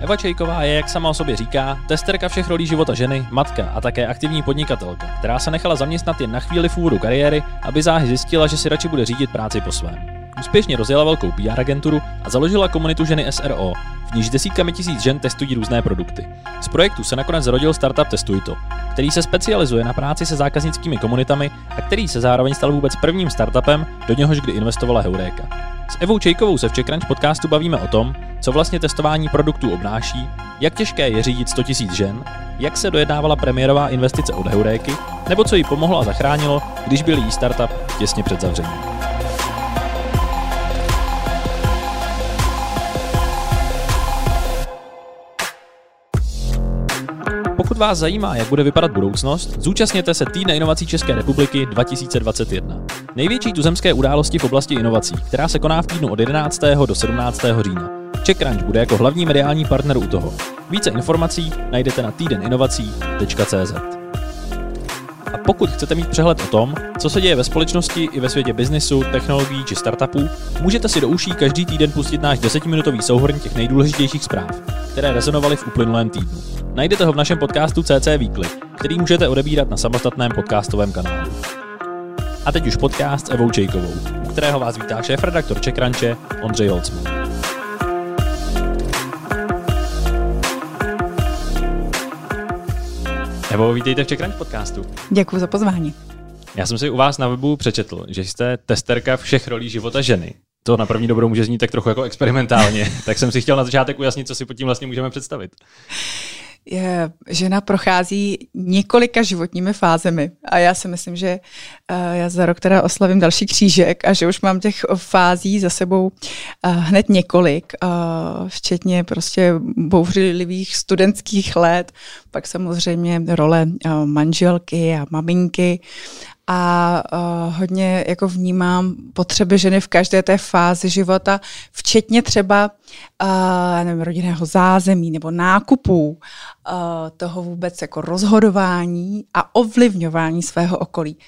Eva Čejková je, jak sama o sobě říká, testerka všech rolí života ženy, matka a také aktivní podnikatelka, která se nechala zaměstnat jen na chvíli v úvodu kariéry, aby záhy zjistila, že si radši bude řídit práci po svém. Úspěšně rozjela velkou PR agenturu a založila komunitu ženy SRO, níž desítkami tisíc žen testují různé produkty. Z projektu se nakonec zrodil startup Testujto, který se specializuje na práci se zákaznickými komunitami a který se zároveň stal vůbec prvním startupem, do něhož kdy investovala Heureka. S Evou Čejkovou se v CheckRunch podcastu bavíme o tom, co vlastně testování produktů obnáší, jak těžké je řídit 100 000 žen, jak se dojednávala premiérová investice od Heuréky, nebo co jí pomohlo a zachránilo, když byl jí startup těsně před zavřením. Pokud vás zajímá, jak bude vypadat budoucnost, zúčastněte se Týdne inovací České republiky 2021. Největší tuzemské události v oblasti inovací, která se koná v týdnu od 11. do 17. října. CheckRunch bude jako hlavní mediální partner u toho. Více informací najdete na týdeninovací.cz. A pokud chcete mít přehled o tom, co se děje ve společnosti i ve světě biznisu, technologií či startupů, můžete si do uší každý týden pustit náš desetiminutový souhrn těch nejdůležitějších zpráv, které rezonovaly v uplynulém týdnu. Najdete ho v našem podcastu CC Weekly, který můžete odebírat na samostatném podcastovém kanálu. A teď už podcast s Evou Čejkovou, u kterého vás vítá šéf-redaktor Čekranče Ondřej Holcman. Evo, vítejte v Čekranč podcastu. Děkuji za pozvání. Já jsem si u vás na webu přečetl, že jste testerka všech rolí života ženy. To na první dobrou může znít tak trochu jako experimentálně, tak jsem si chtěl na začátek ujasnit, co si pod tím vlastně můžeme představit je, žena prochází několika životními fázemi. A já si myslím, že uh, já za rok teda oslavím další křížek a že už mám těch fází za sebou uh, hned několik, uh, včetně prostě bouřlivých studentských let, pak samozřejmě role manželky a maminky a uh, hodně jako vnímám potřeby ženy v každé té fázi života, včetně třeba uh, nevím, rodinného zázemí nebo nákupů, uh, toho vůbec jako rozhodování a ovlivňování svého okolí.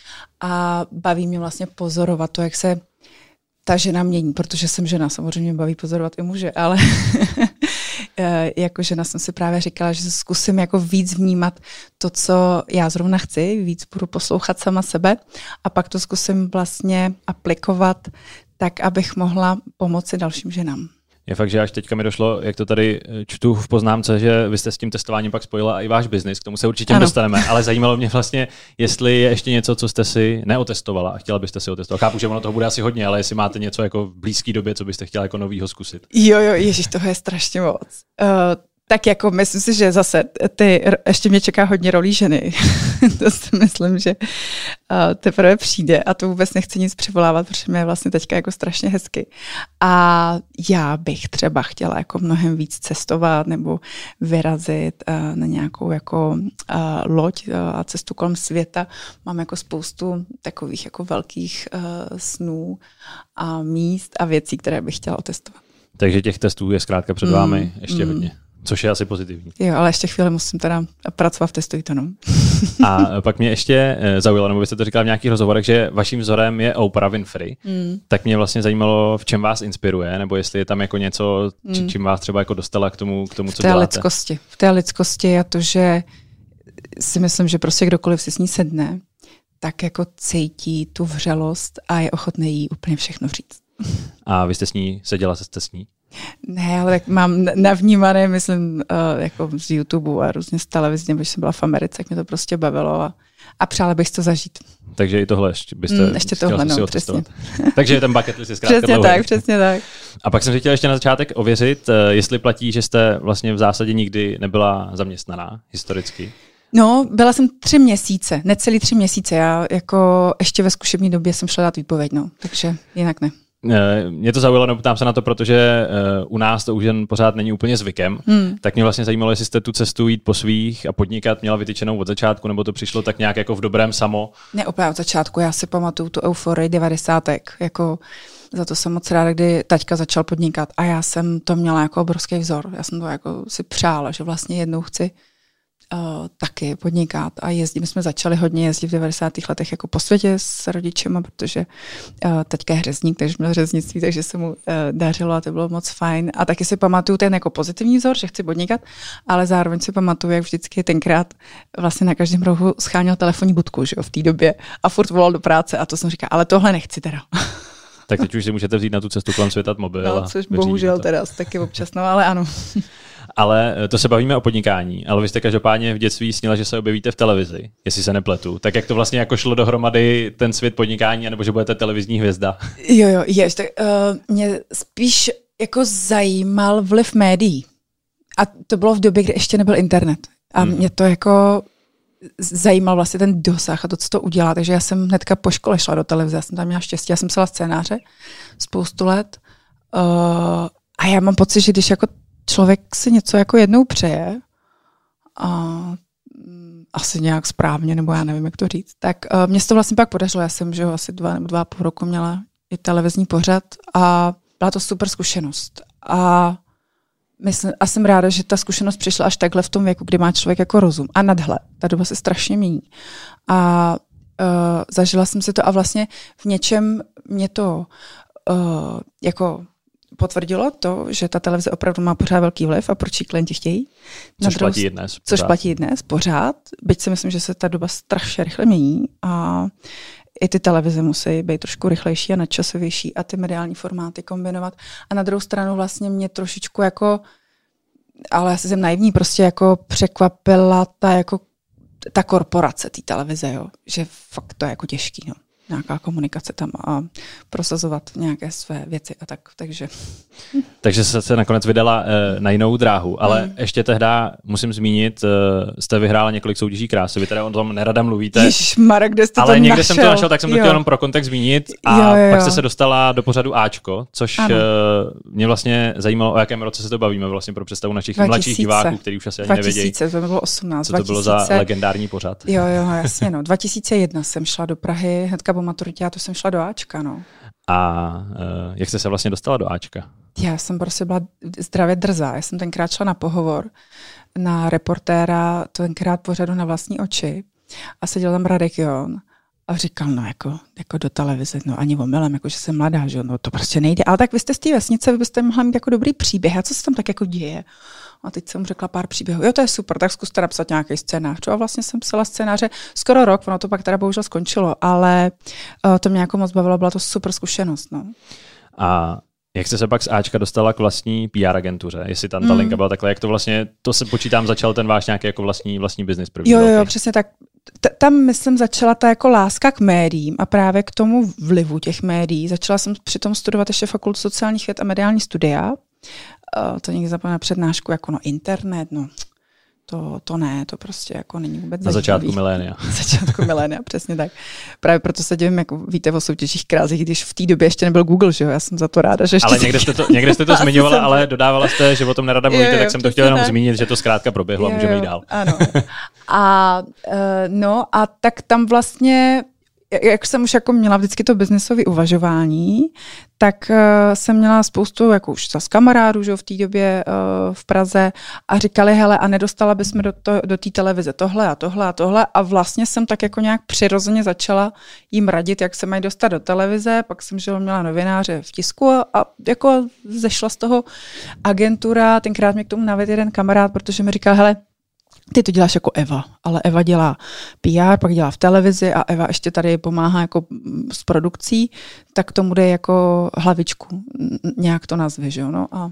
A baví mě vlastně pozorovat to, jak se ta žena mění, protože jsem žena, samozřejmě baví pozorovat i muže, ale jako žena jsem si právě říkala, že zkusím jako víc vnímat to, co já zrovna chci, víc budu poslouchat sama sebe a pak to zkusím vlastně aplikovat tak, abych mohla pomoci dalším ženám. Je fakt, že až teďka mi došlo, jak to tady eh, čtu v poznámce, že vy jste s tím testováním pak spojila i váš biznis, k tomu se určitě ano. dostaneme, ale zajímalo mě vlastně, jestli je ještě něco, co jste si neotestovala a chtěla byste si otestovat. Chápu, že ono toho bude asi hodně, ale jestli máte něco jako v blízké době, co byste chtěla jako novýho zkusit. Jo, jo, ježíš, toho je strašně moc. Uh, tak jako myslím si, že zase ty, ještě mě čeká hodně rolí ženy. to si myslím, že uh, teprve přijde a to vůbec nechci nic přivolávat, protože mě je vlastně teďka jako strašně hezky. A já bych třeba chtěla jako mnohem víc cestovat nebo vyrazit uh, na nějakou jako uh, loď uh, a cestu kolem světa. Mám jako spoustu takových jako velkých uh, snů a míst a věcí, které bych chtěla otestovat. Takže těch testů je zkrátka před vámi mm, ještě mm. hodně. Což je asi pozitivní. Jo, ale ještě chvíli musím teda pracovat v testu to, no. A pak mě ještě eh, zaujalo, nebo byste to říkala v nějakých rozhovorech, že vaším vzorem je Oprah Winfrey. Mm. Tak mě vlastně zajímalo, v čem vás inspiruje, nebo jestli je tam jako něco, či, mm. čím vás třeba jako dostala k tomu, k tomu co v té děláte. lidskosti. V té lidskosti a to, že si myslím, že prostě kdokoliv si s ní sedne, tak jako cítí tu vřelost a je ochotný jí úplně všechno říct. A vy jste s ní seděla, jste s ní? Ne, ale tak mám navnímané, myslím, uh, jako z YouTube a různě z televizně, když jsem byla v Americe, tak mě to prostě bavilo a, a přála bych to zažít. Takže i tohle ještě byste mm, ještě tohle, no, přesně. Takže ten bucket list je zkrátka Přesně tak, přesně tak. A pak jsem si chtěl ještě na začátek ověřit, uh, jestli platí, že jste vlastně v zásadě nikdy nebyla zaměstnaná historicky. No, byla jsem tři měsíce, necelý tři měsíce. Já jako ještě ve zkušební době jsem šla dát výpověď, no, takže jinak ne. Eh, mě to zaujalo, nebo ptám se na to, protože uh, u nás to už jen pořád není úplně zvykem. Hmm. Tak mě vlastně zajímalo, jestli jste tu cestu jít po svých a podnikat měla vytyčenou od začátku, nebo to přišlo tak nějak jako v dobrém samo? Ne, úplně od začátku. Já si pamatuju tu euforii devadesátek. Jako za to jsem moc ráda, kdy taťka začal podnikat a já jsem to měla jako obrovský vzor. Já jsem to jako si přála, že vlastně jednou chci uh, taky podnikat a jezdit. My jsme začali hodně jezdit v 90. letech jako po světě s rodičema, protože uh, teďka je hřezník, takže měl hřeznictví, takže se mu uh, dařilo a to bylo moc fajn. A taky si pamatuju ten jako pozitivní vzor, že chci podnikat, ale zároveň si pamatuju, jak vždycky tenkrát vlastně na každém rohu scháněl telefonní budku, že jo, v té době a furt volal do práce a to jsem říkal, ale tohle nechci teda. Tak teď už si můžete vzít na tu cestu kolem světa mobil. No, což bohužel teda taky občas, no ale ano. Ale eh, to se bavíme o podnikání, ale vy jste každopádně v dětství snila, že se objevíte v televizi, jestli se nepletu. Tak jak to vlastně jako šlo dohromady ten svět podnikání, nebo že budete televizní hvězda? Jo, jo, je, tak uh, mě spíš jako zajímal vliv médií. A to bylo v době, kdy ještě nebyl internet. A hmm. mě to jako zajímal vlastně ten dosah a to, co to udělá. Takže já jsem hnedka po škole šla do televize, já jsem tam měla štěstí, já jsem psala scénáře spoustu let. Uh, a já mám pocit, že když jako člověk si něco jako jednou přeje, a mm, asi nějak správně, nebo já nevím, jak to říct, tak uh, mě se to vlastně pak podařilo. Já jsem, že jo, asi dva nebo dva a půl roku měla i televizní pořad a byla to super zkušenost. A myslím, a jsem ráda, že ta zkušenost přišla až takhle v tom věku, kdy má člověk jako rozum. A nadhle. Ta doba se strašně mění. A uh, zažila jsem si to a vlastně v něčem mě to uh, jako potvrdilo to, že ta televize opravdu má pořád velký vliv a proč ji klienti chtějí. Což druhou, platí dnes. Pořád. Což platí dnes, pořád. Byť si myslím, že se ta doba strašně rychle mění a i ty televize musí být trošku rychlejší a nadčasovější a ty mediální formáty kombinovat. A na druhou stranu vlastně mě trošičku jako, ale já jsem naivní, prostě jako překvapila ta jako ta korporace té televize, jo. že fakt to je jako těžký. No nějaká komunikace tam a prosazovat nějaké své věci a tak. Takže, takže se, se nakonec vydala uh, na jinou dráhu, ale hmm. ještě tehda musím zmínit, uh, jste vyhrála několik soutěží krásy, vy teda o tom nerada mluvíte. Ježišmarek, kde jste ale to někde našel? jsem to našel, tak jsem to chtěl jenom pro kontext zmínit a jo, jo, jo. pak jste se dostala do pořadu Ačko, což uh, mě vlastně zajímalo, o jakém roce se to bavíme vlastně pro představu našich 2000. mladších diváků, který už asi ani 2000, nevědějí. to bylo 18. Co to 2000. bylo za legendární pořad? Jo, jo, jasně no. 2001 jsem šla do Prahy, hnedka po maturitě, já to jsem šla do Ačka, no. A uh, jak jste se vlastně dostala do Ačka? Já jsem prostě byla zdravě drzá. Já jsem tenkrát šla na pohovor na reportéra, tenkrát pořadu na vlastní oči a seděl tam Radek Jon a říkal, no jako, jako do televize, no ani omylem, jako že jsem mladá, že no to prostě nejde. Ale tak vy jste z té vesnice, vy byste mohla mít jako dobrý příběh. A co se tam tak jako děje? A teď jsem řekla pár příběhů. Jo, to je super, tak zkuste napsat nějaký scénář. A vlastně jsem psala scénáře skoro rok, ono to pak teda bohužel skončilo, ale uh, to mě jako moc bavilo, byla to super zkušenost. No. A jak jste se pak z Ačka dostala k vlastní PR agentuře? Jestli tam ta mm. linka byla takhle, jak to vlastně, to se počítám, začal ten váš nějaký jako vlastní, vlastní biznis první. Jo, jo, přesně tak. T- tam, myslím, začala ta jako láska k médiím a právě k tomu vlivu těch médií. Začala jsem přitom studovat ještě fakultu sociálních věd a mediální studia uh, to někdy zapomněl přednášku, jako no internet, no to, to ne, to prostě jako není vůbec Na začátku milénia. Na začátku milénia, přesně tak. Právě proto se divím, jako víte o soutěžích krázích, když v té době ještě nebyl Google, že jo, já jsem za to ráda, že ještě Ale někde jste to, někde jste to zmiňovala, ale dodávala jste, že o tom nerada mluvíte, jo, jo, tak jsem to chtěla jenom tak. zmínit, že to zkrátka proběhlo, jo, můžeme jít dál. Ano. A uh, no a tak tam vlastně jak jsem už jako měla vždycky to biznesové uvažování, tak uh, jsem měla spoustu jako už z kamarádů že v té době uh, v Praze a říkali, hele, a nedostala bychom do, to, do té televize tohle a tohle a tohle. A vlastně jsem tak jako nějak přirozeně začala jim radit, jak se mají dostat do televize, pak jsem že měla novináře v tisku a, a jako zešla z toho agentura, tenkrát mě k tomu navedl jeden kamarád, protože mi říkal, hele, ty to děláš jako Eva, ale Eva dělá PR, pak dělá v televizi a Eva ještě tady pomáhá jako s produkcí, tak tomu jde jako hlavičku, nějak to nazvi, že jo, no a,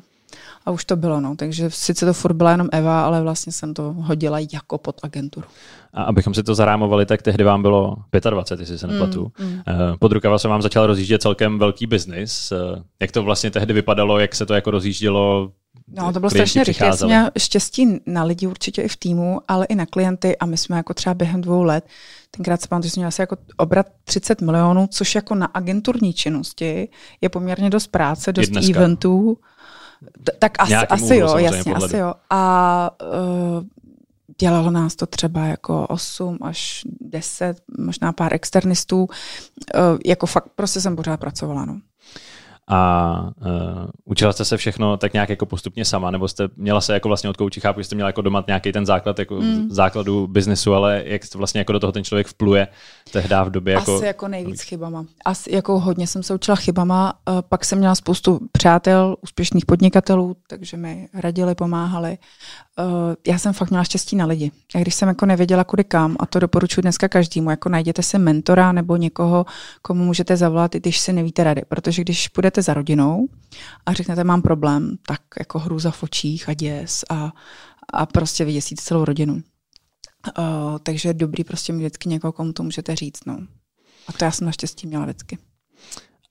a už to bylo, no, takže sice to furt byla jenom Eva, ale vlastně jsem to hodila jako pod agenturu. A abychom si to zarámovali, tak tehdy vám bylo 25, jestli se nepletu. Mm, mm. Pod rukava se vám začal rozjíždět celkem velký biznis. Eh, jak to vlastně tehdy vypadalo, jak se to jako rozjíždělo, No, to bylo strašně rychle. Já jsem měla štěstí na lidi určitě i v týmu, ale i na klienty a my jsme jako třeba během dvou let, tenkrát se pamatuju, že jsme asi jako obrat 30 milionů, což jako na agenturní činnosti je poměrně dost práce, dost eventů. Tak asi, asi jo, jasně, asi jo. A uh, dělalo nás to třeba jako 8 až 10, možná pár externistů. Uh, jako fakt prostě jsem pořád pracovala, no. A uh, učila jste se všechno tak nějak jako postupně sama, nebo jste měla se jako vlastně od kouči, chápu, že jste měla jako doma nějaký ten základ jako mm. základu biznesu, ale jak vlastně jako do toho ten člověk vpluje tehdy v době jako... Asi jako nejvíc chybama. Asi jako hodně jsem se učila chybama, pak jsem měla spoustu přátel, úspěšných podnikatelů, takže mi radili, pomáhali. Uh, já jsem fakt měla štěstí na lidi. A když jsem jako nevěděla, kudy kam, a to doporučuji dneska každému, jako najděte si mentora nebo někoho, komu můžete zavolat, když si nevíte rady. Protože když půjdete za rodinou a řeknete, mám problém, tak jako hrůza v očích a děs a, a prostě vyděsíte celou rodinu. Uh, takže je dobrý prostě mít vždycky někoho, komu to můžete říct. No. A to já jsem naštěstí měla vždycky.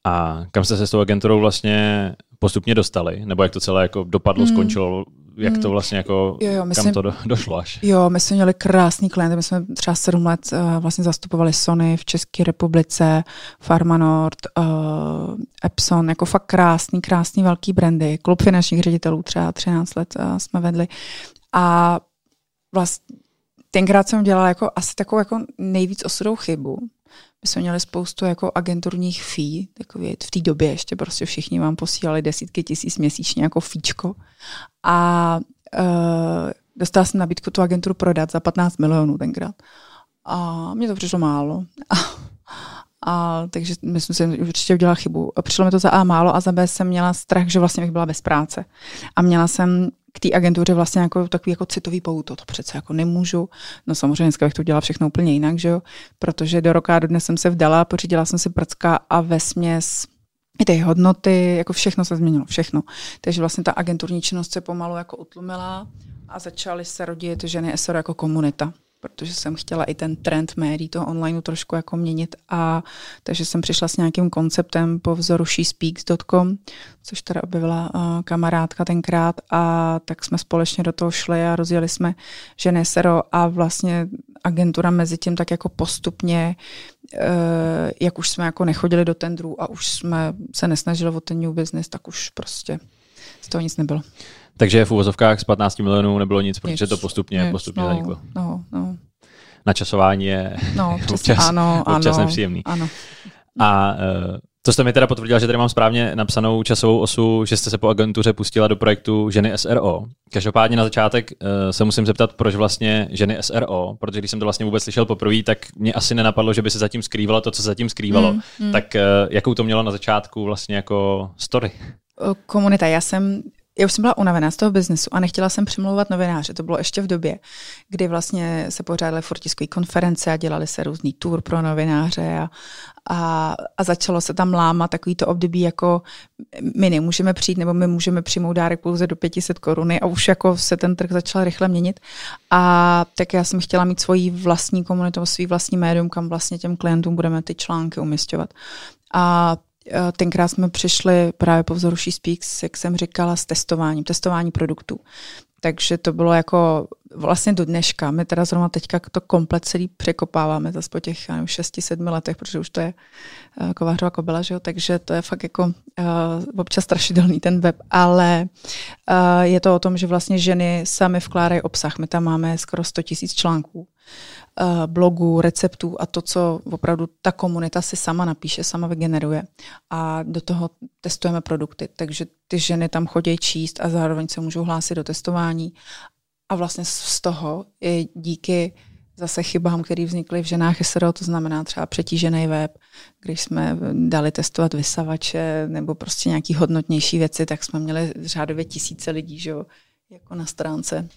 A kam jste se s tou agenturou vlastně postupně dostali? Nebo jak to celé jako dopadlo, hmm. skončilo? Jak to hmm. vlastně jako, jo, jo, kam jsme, to do, došlo až? Jo, my jsme měli krásný klient, my jsme třeba sedm let uh, vlastně zastupovali Sony v České republice, Farmanord, uh, Epson, jako fakt krásný, krásný velký brandy. Klub finančních ředitelů třeba 13 let uh, jsme vedli. A vlastně tenkrát jsem dělala jako asi takovou jako nejvíc osudou chybu, my jsme měli spoustu jako agenturních fee, takový v té době ještě prostě všichni vám posílali desítky tisíc měsíčně jako fíčko. A uh, dostala jsem nabídku tu agenturu prodat za 15 milionů tenkrát. A mně to přišlo málo. a takže myslím si, že určitě udělala chybu. Přišlo mi to za A málo a za B jsem měla strach, že vlastně bych byla bez práce. A měla jsem k té agentuře vlastně jako takový jako citový pouto, to přece jako nemůžu. No samozřejmě dneska bych to dělala všechno úplně jinak, že jo, protože do roka do dnes jsem se vdala, pořídila jsem si prcka a ve směs i ty hodnoty, jako všechno se změnilo, všechno. Takže vlastně ta agenturní činnost se pomalu jako utlumila a začaly se rodit ženy SR jako komunita protože jsem chtěla i ten trend médií toho online trošku jako měnit a takže jsem přišla s nějakým konceptem po vzoru shespeaks.com, což teda objevila uh, kamarádka tenkrát a tak jsme společně do toho šli a rozjeli jsme Ženesero a vlastně agentura mezi tím tak jako postupně, uh, jak už jsme jako nechodili do tendrů a už jsme se nesnažili o ten new business, tak už prostě z toho nic nebylo. Takže v úvozovkách z 15 milionů nebylo nic, protože nic, to postupně, nic, postupně no, zaniklo. No, no. Načasování je no, občas, ano, občas ano, nepříjemný. Ano. A uh, to jste mi teda potvrdila, že tady mám správně napsanou časovou osu, že jste se po agentuře pustila do projektu Ženy SRO. Každopádně na začátek uh, se musím zeptat, proč vlastně Ženy SRO, protože když jsem to vlastně vůbec slyšel poprvé, tak mě asi nenapadlo, že by se zatím skrývalo to, co se zatím skrývalo. Mm, mm. Tak uh, jakou to mělo na začátku vlastně jako story? Komunita. Já jsem já už jsem byla unavená z toho biznesu a nechtěla jsem přimlouvat novináře. To bylo ještě v době, kdy vlastně se pořádaly furt tiskové konference a dělali se různý tour pro novináře a, a, a začalo se tam lámat takový to období jako my nemůžeme přijít nebo my můžeme přijmout dárek pouze do 500 koruny a už jako se ten trh začal rychle měnit. A tak já jsem chtěla mít svoji vlastní komunitu, svý vlastní médium, kam vlastně těm klientům budeme ty články umistovat. A tenkrát jsme přišli právě po vzoru She Speaks, jak jsem říkala, s testováním, testování produktů. Takže to bylo jako vlastně do dneška. My teda zrovna teďka to komplet celý překopáváme zase po těch 6-7 letech, protože už to je uh, kovářová kobila, že jo? takže to je fakt jako uh, občas strašidelný ten web, ale uh, je to o tom, že vlastně ženy sami vkládají obsah. My tam máme skoro 100 tisíc článků Eh, blogů, receptů a to, co opravdu ta komunita si sama napíše, sama vygeneruje. A do toho testujeme produkty. Takže ty ženy tam chodí číst a zároveň se můžou hlásit do testování. A vlastně z toho i díky zase chybám, které vznikly v ženách SRO, to znamená třeba přetížený web, když jsme dali testovat vysavače nebo prostě nějaký hodnotnější věci, tak jsme měli řádově tisíce lidí, že jo, jako na stránce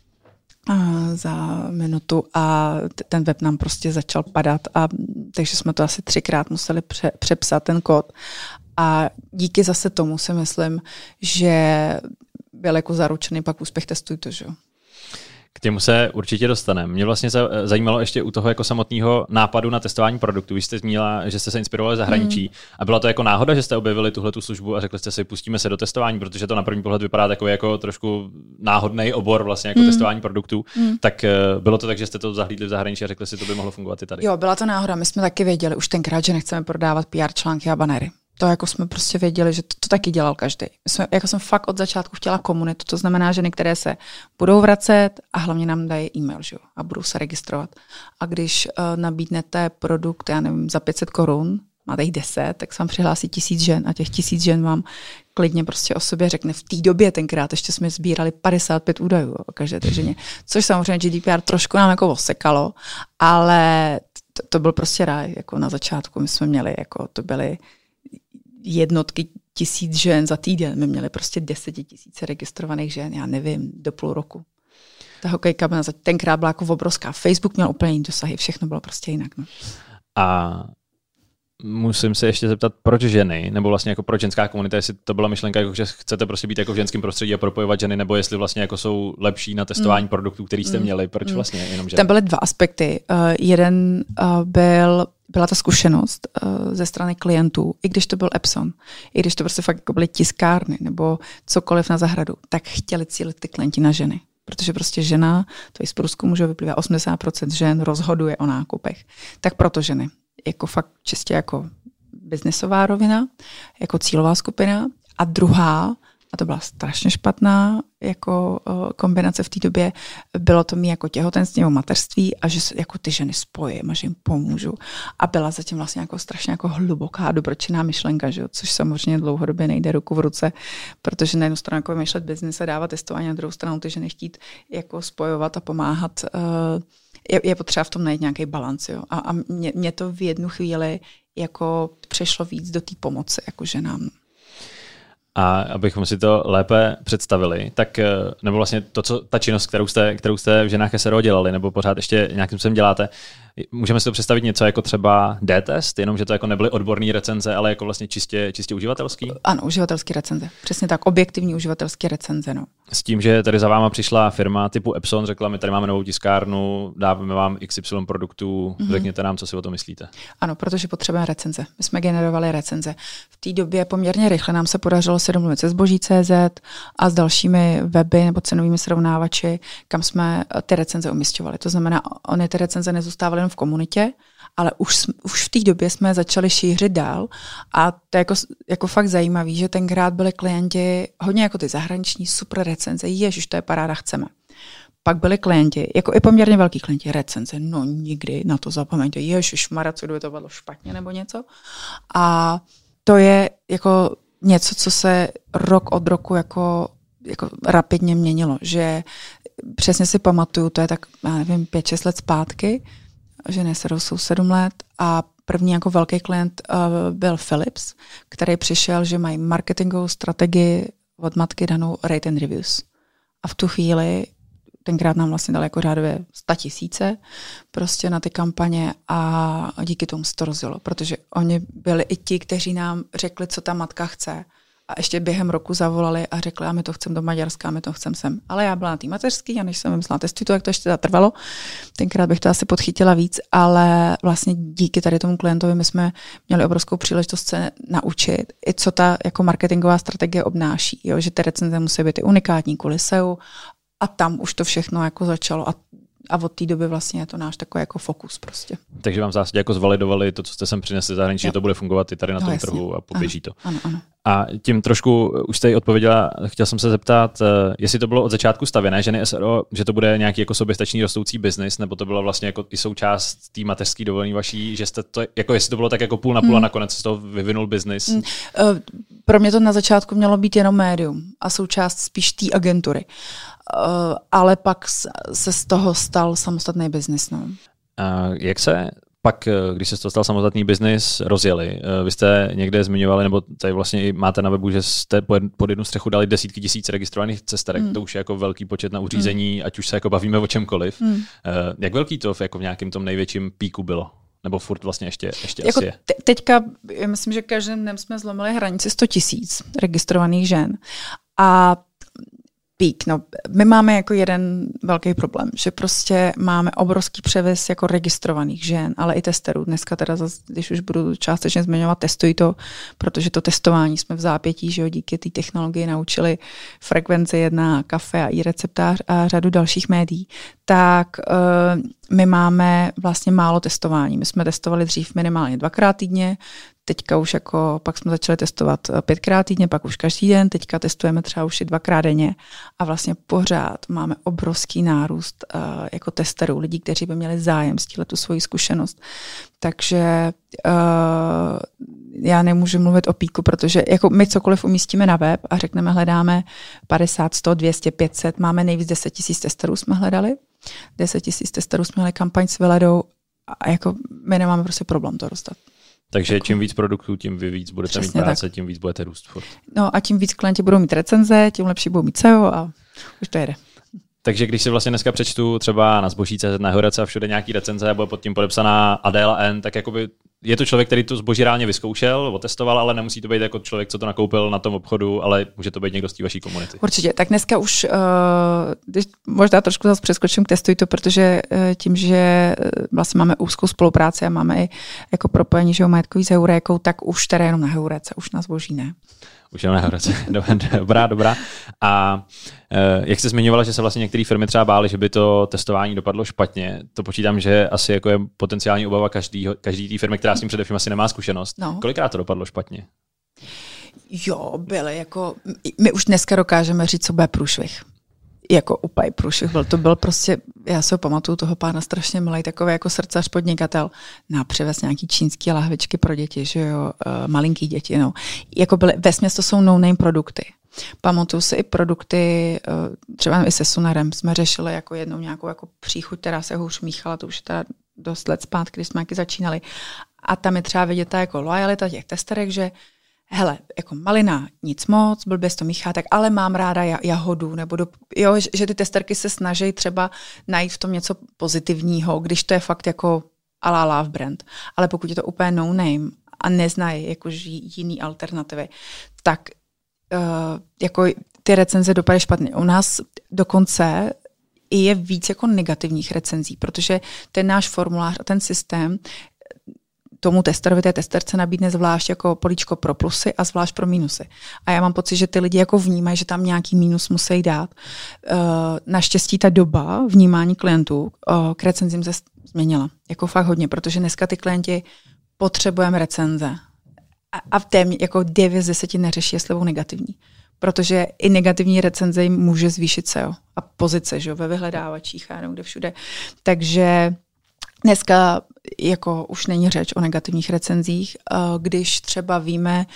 za minutu a ten web nám prostě začal padat a takže jsme to asi třikrát museli pře, přepsat ten kód a díky zase tomu si myslím, že byl jako zaručený pak úspěch testuj to, že jo. K těmu se určitě dostaneme. Mě vlastně zajímalo ještě u toho jako samotného nápadu na testování produktů. Vy jste zmínila, že jste se inspirovali zahraničí. Mm. A byla to jako náhoda, že jste objevili tuhle tu službu a řekli jste si, pustíme se do testování, protože to na první pohled vypadá takový jako trošku náhodný obor vlastně jako mm. testování produktů. Mm. Tak eh, bylo to tak, že jste to zahlídli v zahraničí a řekli si, to by mohlo fungovat i tady. Jo, byla to náhoda. My jsme taky věděli už tenkrát, že nechceme prodávat PR články a banery to jako jsme prostě věděli, že to, to taky dělal každý. Jsme, jako jsem fakt od začátku chtěla komunitu, to znamená, že některé se budou vracet a hlavně nám dají e-mail, že jo, a budou se registrovat. A když uh, nabídnete produkt, já nevím, za 500 korun, máte jich deset, tak se vám přihlásí tisíc žen a těch tisíc žen vám klidně prostě o sobě řekne v té době tenkrát, ještě jsme sbírali 55 údajů o každé té ženě, což samozřejmě GDPR trošku nám jako osekalo, ale to, to byl prostě ráj, jako na začátku my jsme měli, jako to byly jednotky tisíc žen za týden, my měli prostě desetitisíce registrovaných žen, já nevím, do půl roku. Ta hokejka byla tenkrát byla jako obrovská. Facebook měl úplně jiný dosahy, všechno bylo prostě jinak. No. A musím se ještě zeptat, proč ženy, nebo vlastně jako proč ženská komunita, jestli to byla myšlenka, jako, že chcete prostě být jako v ženském prostředí a propojovat ženy, nebo jestli vlastně jako jsou lepší na testování mm. produktů, který jste mm. měli, proč mm. vlastně jenom ženy? Tam byly dva aspekty. Uh, jeden uh, byl byla ta zkušenost uh, ze strany klientů, i když to byl Epson, i když to prostě fakt jako byly tiskárny nebo cokoliv na zahradu, tak chtěli cílit ty klienti na ženy. Protože prostě žena, to i z průzkumu, že vyplývá 80% žen rozhoduje o nákupech. Tak proto ženy jako fakt čistě jako biznesová rovina, jako cílová skupina. A druhá, a to byla strašně špatná jako kombinace v té době, bylo to mi jako těhotenství nebo mateřství a že jako ty ženy spojím a že jim pomůžu. A byla zatím vlastně jako strašně jako hluboká dobročinná myšlenka, že jo? což samozřejmě dlouhodobě nejde ruku v ruce, protože na jednu stranu jako vymýšlet biznis a dávat testování, na druhou stranu ty ženy chtít jako spojovat a pomáhat uh, je, je potřeba v tom najít nějaký balans. Jo? A, a mě, mě to v jednu chvíli jako přešlo víc do té pomoci jako ženám. A abychom si to lépe představili, tak eh, nebo vlastně to, co ta činnost, kterou jste, kterou jste v ženách SRO dělali, nebo pořád ještě nějakým způsobem děláte, Můžeme si to představit něco jako třeba D-test, jenomže to jako nebyly odborné recenze, ale jako vlastně čistě, čistě uživatelský? Ano, uživatelský recenze. Přesně tak, objektivní uživatelské recenze. No. S tím, že tady za váma přišla firma typu Epson, řekla, my tady máme novou tiskárnu, dáváme vám XY produktů, mm-hmm. řekněte nám, co si o to myslíte. Ano, protože potřebujeme recenze. My jsme generovali recenze. V té době poměrně rychle nám se podařilo se domluvit se zboží.cz a s dalšími weby nebo cenovými srovnávači, kam jsme ty recenze umistovali. To znamená, oni ty recenze nezůstávaly jenom v komunitě, ale už, už v té době jsme začali šířit dál a to je jako, jako fakt zajímavé, že tenkrát byli klienti hodně jako ty zahraniční super recenze, ježiš, to je paráda, chceme. Pak byli klienti, jako i poměrně velký klienti, recenze, no nikdy na to zapomeňte, ježiš, Mara, co to bylo špatně nebo něco. A to je jako něco, co se rok od roku jako, jako rapidně měnilo, že přesně si pamatuju, to je tak, já nevím, 5-6 let zpátky, že neserou jsou sedm let a první jako velký klient uh, byl Philips, který přišel, že mají marketingovou strategii od matky danou rate and reviews. A v tu chvíli tenkrát nám vlastně dali jako řádově 100 tisíce prostě na ty kampaně a díky tomu se to rozjelo, protože oni byli i ti, kteří nám řekli, co ta matka chce a ještě během roku zavolali a řekli, a my to chceme do Maďarska, a my to chceme sem. Ale já byla na té mateřský a než jsem myslela, testuji to, jak to ještě zatrvalo. Tenkrát bych to asi podchytila víc, ale vlastně díky tady tomu klientovi my jsme měli obrovskou příležitost se naučit, i co ta jako marketingová strategie obnáší. Jo? Že ty recenze musí být i unikátní kvůli SEO a tam už to všechno jako začalo a a od té doby vlastně je to náš takový jako fokus prostě. Takže vám v zásadě jako zvalidovali to, co jste sem přinesli zahraničí, že to bude fungovat i tady na no, tom jasně. trhu a poběží to. Ano, ano. A tím trošku už jste ji odpověděla, chtěl jsem se zeptat, eh, jestli to bylo od začátku stavěné ženy SRO, že to bude nějaký jako soběstačný rostoucí biznis, nebo to bylo vlastně jako i součást té mateřské dovolení vaší, že jste to, jako jestli to bylo tak jako půl na půl hmm. a nakonec z toho vyvinul biznis? Hmm. Eh, pro mě to na začátku mělo být jenom médium a součást spíš té agentury. Eh, ale pak se z toho stal samostatný biznis. No. A jak se pak, eh, když se to stal samostatný biznis, rozjeli. Eh, vy jste někde zmiňovali, nebo tady vlastně i máte na webu, že jste pod jednu střechu dali desítky tisíc registrovaných cesterek. Mm. To už je jako velký počet na uřízení, mm. ať už se jako bavíme o čemkoliv. Mm. Jak velký to jako v nějakém tom největším píku bylo? Nebo furt vlastně ještě, ještě jako asi je? Te- teďka, já myslím, že každým dnem jsme zlomili hranici 100 tisíc registrovaných žen. A pík. No, my máme jako jeden velký problém, že prostě máme obrovský převis jako registrovaných žen, ale i testerů. Dneska teda, zase, když už budu částečně zmiňovat, testují to, protože to testování jsme v zápětí, že jo, díky té technologii naučili frekvenci jedna, kafe a i receptář a řadu dalších médií, tak uh, my máme vlastně málo testování. My jsme testovali dřív minimálně dvakrát týdně, teďka už jako, pak jsme začali testovat eh, pětkrát týdně, pak už každý den, teďka testujeme třeba už i dvakrát denně a vlastně pořád máme obrovský nárůst uh, jako testerů, lidí, kteří by měli zájem stílet tu svoji zkušenost. Takže uh, já nemůžu mluvit o píku, protože jako my cokoliv umístíme na web a řekneme, hledáme 50, 100, 200, 500, máme nejvíc 10 tisíc testerů jsme hledali, 10 tisíc testerů jsme měli kampaň s Vyledou a jako my nemáme prostě problém to dostat. Takže jako, čím víc produktů, tím vy víc budete mít práce, tak. tím víc budete růst furt. No a tím víc klienti budou mít recenze, tím lepší budou mít SEO a už to jede. Takže když si vlastně dneska přečtu třeba na zboží.cz na Horece a všude nějaký recenze a bude pod tím podepsaná Adela N, tak jakoby je to člověk, který to zboží reálně vyzkoušel, otestoval, ale nemusí to být jako člověk, co to nakoupil na tom obchodu, ale může to být někdo z té vaší komunity. Určitě. Tak dneska už, uh, když možná trošku zase přeskočím k testuj to, protože uh, tím, že uh, vlastně máme úzkou spolupráci a máme i jako propojení, že majetkový s Heurékou, tak už teda jenom na Heurece, už na zboží ne. Už jenom na Heuréce. dobrá, dobrá. A jak jste zmiňovala, že se vlastně některé firmy třeba bály, že by to testování dopadlo špatně, to počítám, že asi jako je potenciální obava každý, každý té firmy, která s tím především asi nemá zkušenost. No. Kolikrát to dopadlo špatně? Jo, byly jako, my už dneska dokážeme říct, co bude průšvih jako úplně průšvih byl. To byl prostě, já se ho pamatuju toho pána strašně milý, takový jako srdcař podnikatel, na převez nějaký čínský lahvičky pro děti, že jo, uh, malinký děti, no. Jako byly, ve to jsou no-name produkty. Pamatuju si i produkty, uh, třeba i se Sunarem jsme řešili jako jednou nějakou jako příchuť, která se hůř míchala, to už teda dost let zpátky, když jsme jaký začínali. A tam je třeba vidět ta jako lojalita těch testerek, že hele, jako malina nic moc, blbě to míchá, tak ale mám ráda jahodu, nebo do, jo, že ty testerky se snaží třeba najít v tom něco pozitivního, když to je fakt jako ala love brand. Ale pokud je to úplně no name a neznají jako jiný alternativy, tak uh, jako ty recenze dopadají špatně. U nás dokonce je víc jako negativních recenzí, protože ten náš formulář a ten systém tomu testerovi, té testerce nabídne zvlášť jako políčko pro plusy a zvlášť pro mínusy. A já mám pocit, že ty lidi jako vnímají, že tam nějaký mínus musí dát. Uh, naštěstí ta doba vnímání klientů uh, k recenzím se změnila. Jako fakt hodně, protože dneska ty klienti potřebujeme recenze. A, a v té jako 9 z 10 neřeší, jestli budou negativní. Protože i negativní recenze jim může zvýšit SEO a pozice že jo, ve vyhledávačích a kde všude. Takže Dneska jako už není řeč o negativních recenzích. Když třeba víme,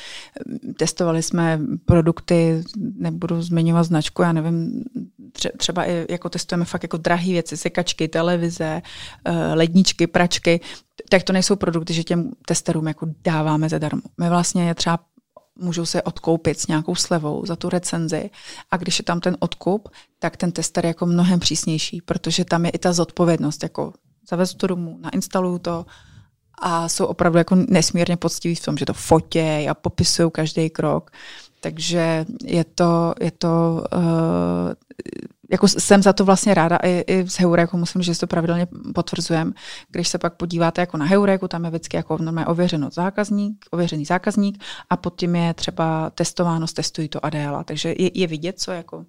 testovali jsme produkty, nebudu zmiňovat značku, já nevím, třeba i jako testujeme fakt jako drahé věci, sekačky, televize, eh, ledničky, pračky, tak to nejsou produkty, že těm testerům jako dáváme zadarmo. My vlastně je třeba můžou se odkoupit s nějakou slevou za tu recenzi a když je tam ten odkup, tak ten tester je jako mnohem přísnější, protože tam je i ta zodpovědnost, jako zavezu to domů, nainstaluju to a jsou opravdu jako nesmírně poctiví v tom, že to fotě a popisují každý krok. Takže je to, je to uh, jako jsem za to vlastně ráda i, i z Heuréku, musím, že si to pravidelně potvrzujem. Když se pak podíváte jako na Heuréku, tam je vždycky jako normálně ověřeno zákazník, ověřený zákazník a pod tím je třeba testováno, testují to Adéla. Takže je, je vidět, co jako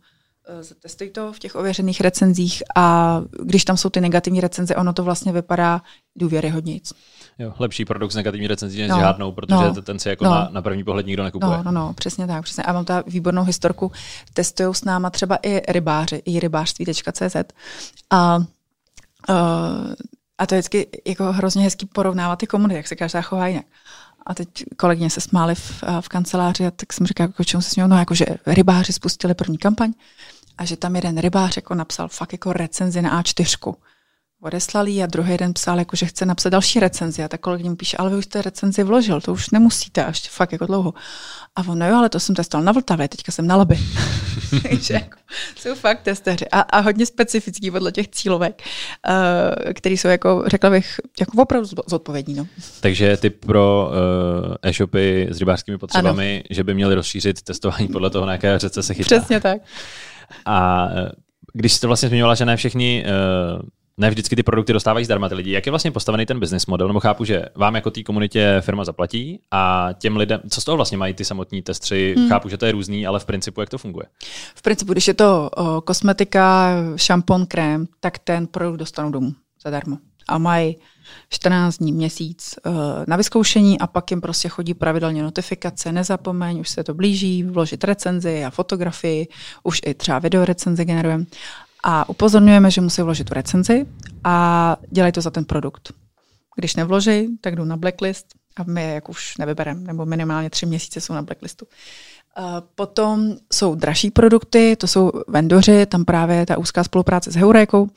zatestuj to v těch ověřených recenzích a když tam jsou ty negativní recenze, ono to vlastně vypadá důvěryhodnějc. Jo, lepší produkt s negativní recenzí než no, žádnou, protože no, ten si jako no, na, na první pohled nikdo nekupuje. No, no, no, přesně tak, přesně. A mám ta výbornou historku, testují s náma třeba i rybáři, i rybářství.cz a uh, a to je vždycky jako hrozně hezký porovnávat ty komunity, jak se každá chová jinak. A teď kolegyně se smály v, v kanceláři a tak jsem říkala, jako čemu se směl, no jako, že rybáři spustili první kampaň a že tam jeden rybář jako napsal fakt jako recenzi na A4 odeslali a druhý den psal, jako, že chce napsat další recenzi. A tak kolegyně mu píše, ale vy už jste recenzi vložil, to už nemusíte až fakt jako dlouho. A on, no jo, ale to jsem testoval na Vltavě, teďka jsem na Labi. Takže jako, jsou fakt testeři a, a hodně specifický podle těch cílovek, uh, který jsou, jako, řekla bych, jako opravdu zodpovědní. No. Takže ty pro uh, e-shopy s rybářskými potřebami, ano. že by měli rozšířit testování podle toho, na jaké řece se chytá. Přesně tak. A eh, když jste vlastně zmiňovala, že ne všichni uh, ne vždycky ty produkty dostávají zdarma ty lidi. Jak je vlastně postavený ten business model? Nebo chápu, že vám jako té komunitě firma zaplatí a těm lidem, co z toho vlastně mají ty samotní testři? Hmm. Chápu, že to je různý, ale v principu jak to funguje? V principu, když je to o, kosmetika, šampon, krém, tak ten produkt dostanou domů zadarmo. a mají 14 dní, měsíc uh, na vyzkoušení a pak jim prostě chodí pravidelně notifikace, nezapomeň, už se to blíží, vložit recenzi a fotografii, už i třeba video recenzi generujeme. A upozorňujeme, že musí vložit tu recenzi a dělají to za ten produkt. Když nevloží, tak jdu na blacklist a my je jak už nevybereme, nebo minimálně tři měsíce jsou na blacklistu. Potom jsou dražší produkty, to jsou vendoři, tam právě ta úzká spolupráce s Heurékou.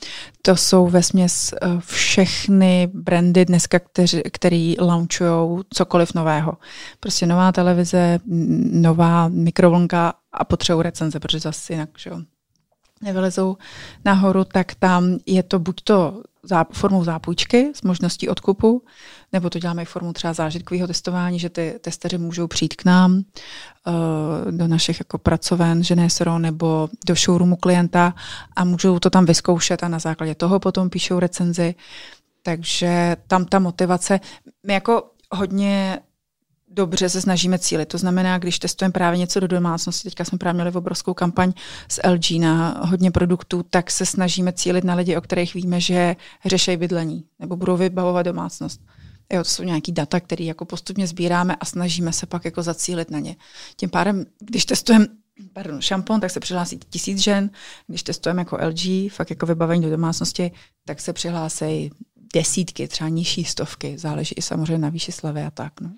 To jsou ve směs eh, všechny brandy dneska, kteři, který launchují cokoliv nového. Prostě nová televize, nová mikrovlnka a potřebují recenze, protože zase jinak, že jo, nevylezou nahoru, tak tam je to buď to formou zápůjčky s možností odkupu, nebo to děláme i formou třeba zážitkového testování, že ty testeři můžou přijít k nám uh, do našich jako pracoven Genesero nebo do showroomu klienta a můžou to tam vyzkoušet a na základě toho potom píšou recenzi. Takže tam ta motivace, my jako hodně dobře se snažíme cílit. To znamená, když testujeme právě něco do domácnosti, teďka jsme právě měli obrovskou kampaň s LG na hodně produktů, tak se snažíme cílit na lidi, o kterých víme, že řešejí bydlení nebo budou vybavovat domácnost. Jo, to jsou nějaký data, které jako postupně sbíráme a snažíme se pak jako zacílit na ně. Tím pádem, když testujeme pardon, šampon, tak se přihlásí tisíc žen. Když testujeme jako LG, fakt jako vybavení do domácnosti, tak se přihlásí desítky, třeba nižší stovky. Záleží i samozřejmě na výši slavy a tak. No.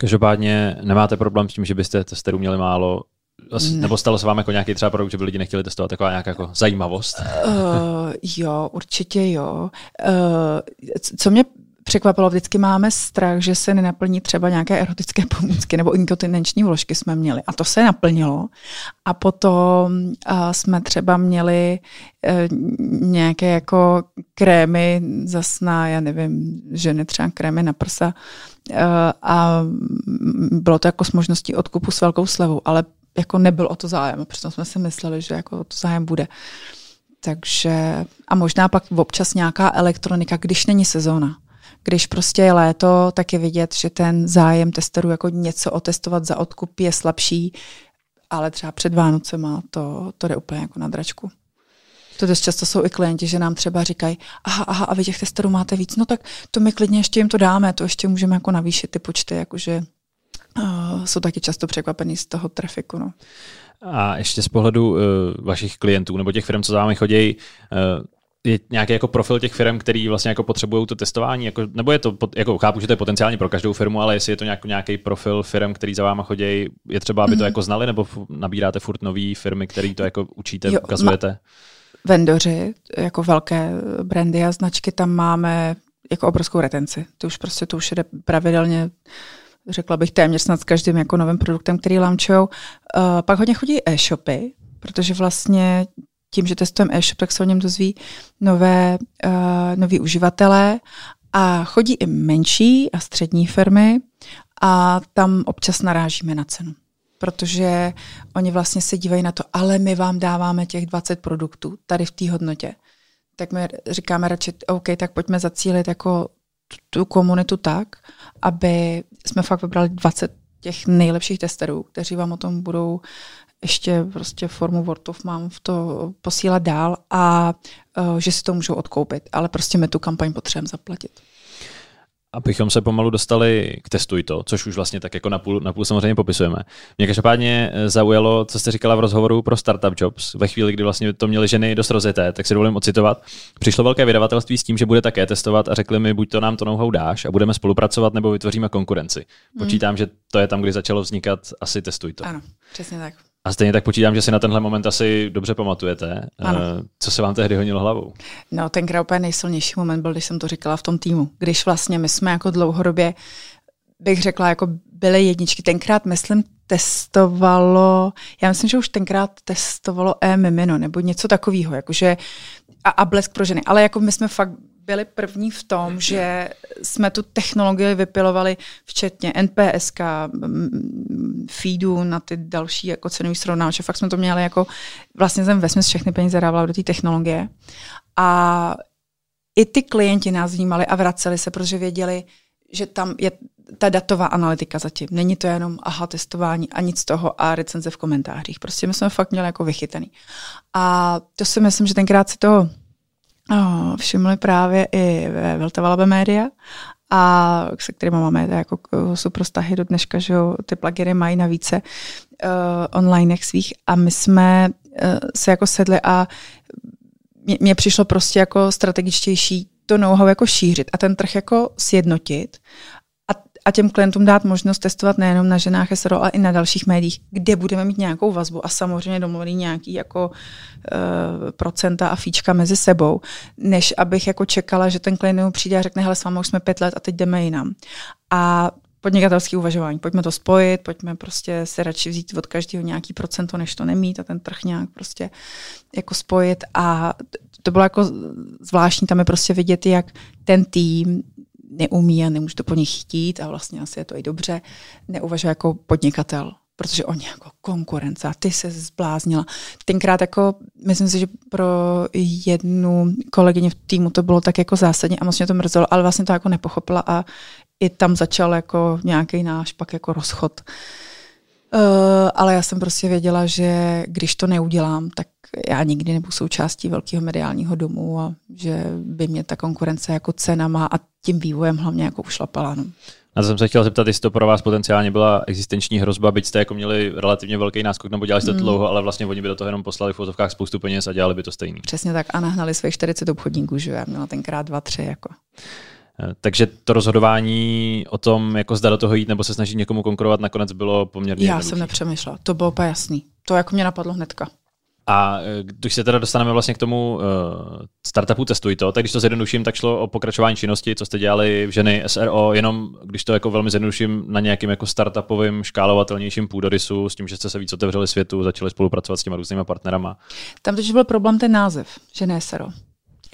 Každopádně nemáte problém s tím, že byste testerů měli málo, ne. nebo stalo se vám jako nějaký třeba produkt, že by lidi nechtěli testovat, taková nějaká jako zajímavost? Uh, jo, určitě jo. Uh, co mě překvapilo, vždycky máme strach, že se nenaplní třeba nějaké erotické pomůcky nebo inkontinenční vložky jsme měli. A to se naplnilo. A potom jsme třeba měli uh, nějaké jako krémy zas na, já nevím, ženy třeba krémy na prsa uh, a bylo to jako s možností odkupu s velkou slevou, ale jako nebyl o to zájem, protože jsme si mysleli, že jako o to zájem bude. Takže a možná pak občas nějaká elektronika, když není sezóna když prostě je léto, tak je vidět, že ten zájem testerů jako něco otestovat za odkup je slabší, ale třeba před Vánocema to, to jde úplně jako na dračku. To dost často jsou i klienti, že nám třeba říkají, aha, aha, a vy těch testerů máte víc, no tak to my klidně ještě jim to dáme, to ještě můžeme jako navýšit ty počty, jakože uh, jsou taky často překvapený z toho trafiku. No. A ještě z pohledu uh, vašich klientů nebo těch firm, co za vámi chodí, uh, je nějaký jako profil těch firm, který vlastně jako potřebují to testování, jako, nebo je to, jako chápu, že to je potenciálně pro každou firmu, ale jestli je to nějak, nějaký profil firm, který za váma chodí, je třeba, aby to mm-hmm. jako znali, nebo nabíráte furt nové firmy, který to jako učíte, jo, ukazujete? Ma- vendoři, jako velké brandy a značky, tam máme jako obrovskou retenci. To už prostě to už jde pravidelně řekla bych téměř snad s každým jako novým produktem, který launchujou. Uh, pak hodně chodí e-shopy, protože vlastně tím, že testujeme e-shop, tak se o něm dozví nové, uh, noví uživatelé a chodí i menší a střední firmy a tam občas narážíme na cenu. Protože oni vlastně se dívají na to, ale my vám dáváme těch 20 produktů tady v té hodnotě. Tak my říkáme radši, OK, tak pojďme zacílit jako tu komunitu tak, aby jsme fakt vybrali 20 těch nejlepších testerů, kteří vám o tom budou ještě prostě formu word of v to posílat dál a uh, že si to můžou odkoupit, ale prostě my tu kampaň potřebujeme zaplatit. Abychom se pomalu dostali k testuj to, což už vlastně tak jako napůl, napůl samozřejmě popisujeme. Mě každopádně eh, zaujalo, co jste říkala v rozhovoru pro Startup Jobs, ve chvíli, kdy vlastně to měly ženy dost rozjeté, tak si dovolím ocitovat. Přišlo velké vydavatelství s tím, že bude také testovat a řekli mi, buď to nám to know-how dáš a budeme spolupracovat, nebo vytvoříme konkurenci. Hmm. Počítám, hmm. že to je tam, kdy začalo vznikat asi testuj to. Ano, přesně tak. A stejně tak počítám, že si na tenhle moment asi dobře pamatujete. Ano. Eh, co se vám tehdy honilo hlavou? No, tenkrát úplně nejsilnější moment byl, když jsem to říkala v tom týmu. Když vlastně my jsme jako dlouhodobě, bych řekla, jako byly jedničky. Tenkrát, myslím, testovalo, já myslím, že už tenkrát testovalo e-mimino nebo něco takového, jakože a, a blesk pro ženy. Ale jako my jsme fakt byli první v tom, že jsme tu technologii vypilovali včetně NPSK, feedu na ty další jako cenový srovnávače. Fakt jsme to měli jako, vlastně jsem ve všechny peníze dávala do té technologie. A i ty klienti nás vnímali a vraceli se, protože věděli, že tam je ta datová analytika zatím. Není to jenom aha testování a nic toho a recenze v komentářích. Prostě my jsme fakt měli jako vychytaný. A to si myslím, že tenkrát si toho oh, všimli právě i ve Vltavalabe média a se kterými máme jako super vztahy do dneška, že ty pluginy mají na více uh, onlinech svých. A my jsme uh, se jako sedli a mně přišlo prostě jako strategičtější to know-how jako šířit a ten trh jako sjednotit a těm klientům dát možnost testovat nejenom na ženách SRO, ale i na dalších médiích, kde budeme mít nějakou vazbu a samozřejmě domluvit nějaký jako uh, procenta a fíčka mezi sebou, než abych jako čekala, že ten klient přijde a řekne, hele, s vámi už jsme pět let a teď jdeme jinam. A podnikatelské uvažování. Pojďme to spojit, pojďme prostě se radši vzít od každého nějaký procento, než to nemít a ten trh nějak prostě jako spojit. A to bylo jako zvláštní, tam je prostě vidět, jak ten tým neumí a nemůže to po nich chtít a vlastně asi je to i dobře, neuvažuje jako podnikatel, protože oni jako konkurence ty se zbláznila. Tenkrát jako, myslím si, že pro jednu kolegyni v týmu to bylo tak jako zásadně a moc mě to mrzelo, ale vlastně to jako nepochopila a i tam začal jako nějaký náš pak jako rozchod. Uh, ale já jsem prostě věděla, že když to neudělám, tak já nikdy nebudu součástí velkého mediálního domu a že by mě ta konkurence jako cenama a tím vývojem hlavně jako ušlapala. No. A to jsem se chtěl zeptat, jestli to pro vás potenciálně byla existenční hrozba, byť jste jako měli relativně velký náskok, nebo dělali jste to mm. dlouho, ale vlastně oni by do toho jenom poslali v vozovkách spoustu peněz a dělali by to stejný. Přesně tak a nahnali svých 40 obchodníků, že já měla tenkrát dva, tři. Jako. Eh, takže to rozhodování o tom, jako zda do toho jít nebo se snažit někomu konkurovat, nakonec bylo poměrně Já jednoduchý. jsem nepřemýšlela, to bylo úplně jasný. To jako mě napadlo hnedka. A eh, když se teda dostaneme vlastně k tomu uh, startupu Testuj to, tak když to zjednoduším, tak šlo o pokračování činnosti, co jste dělali v ženy SRO, jenom když to jako velmi zjednoduším na nějakým jako startupovým, škálovatelnějším půdorysu, s tím, že jste se víc otevřeli světu, začali spolupracovat s těma různýma partnerama. Tam totiž byl problém ten název, ženy SRO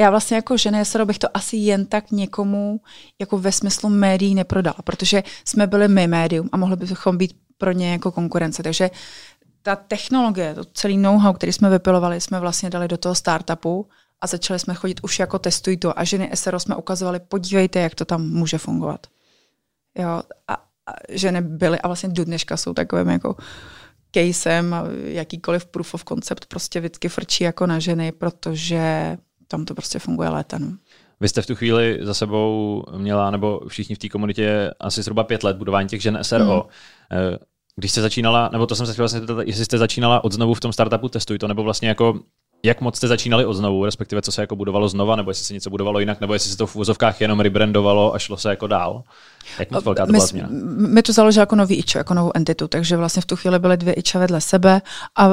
já vlastně jako žena SRO bych to asi jen tak někomu jako ve smyslu médií neprodala, protože jsme byli my médium a mohli bychom být pro ně jako konkurence. Takže ta technologie, to celý know-how, který jsme vypilovali, jsme vlastně dali do toho startupu a začali jsme chodit už jako testuj to a ženy SRO jsme ukazovali, podívejte, jak to tam může fungovat. Jo, a, a ženy byly a vlastně do dneška jsou takovým jako casem jakýkoliv proof of concept prostě vždycky frčí jako na ženy, protože tam to prostě funguje léta. No. Vy jste v tu chvíli za sebou měla, nebo všichni v té komunitě, asi zhruba pět let budování těch žen SRO. Hmm. Když jste začínala, nebo to jsem se chtěla vlastně jestli jste začínala od znovu v tom startupu Testuj to, nebo vlastně jako jak moc jste začínali od znovu, respektive co se jako budovalo znova, nebo jestli se něco budovalo jinak, nebo jestli se to v úvozovkách jenom rebrandovalo a šlo se jako dál? Jak moc velká to byla změna? My to založili jako nový ičo, jako novou entitu, takže vlastně v tu chvíli byly dvě iča vedle sebe a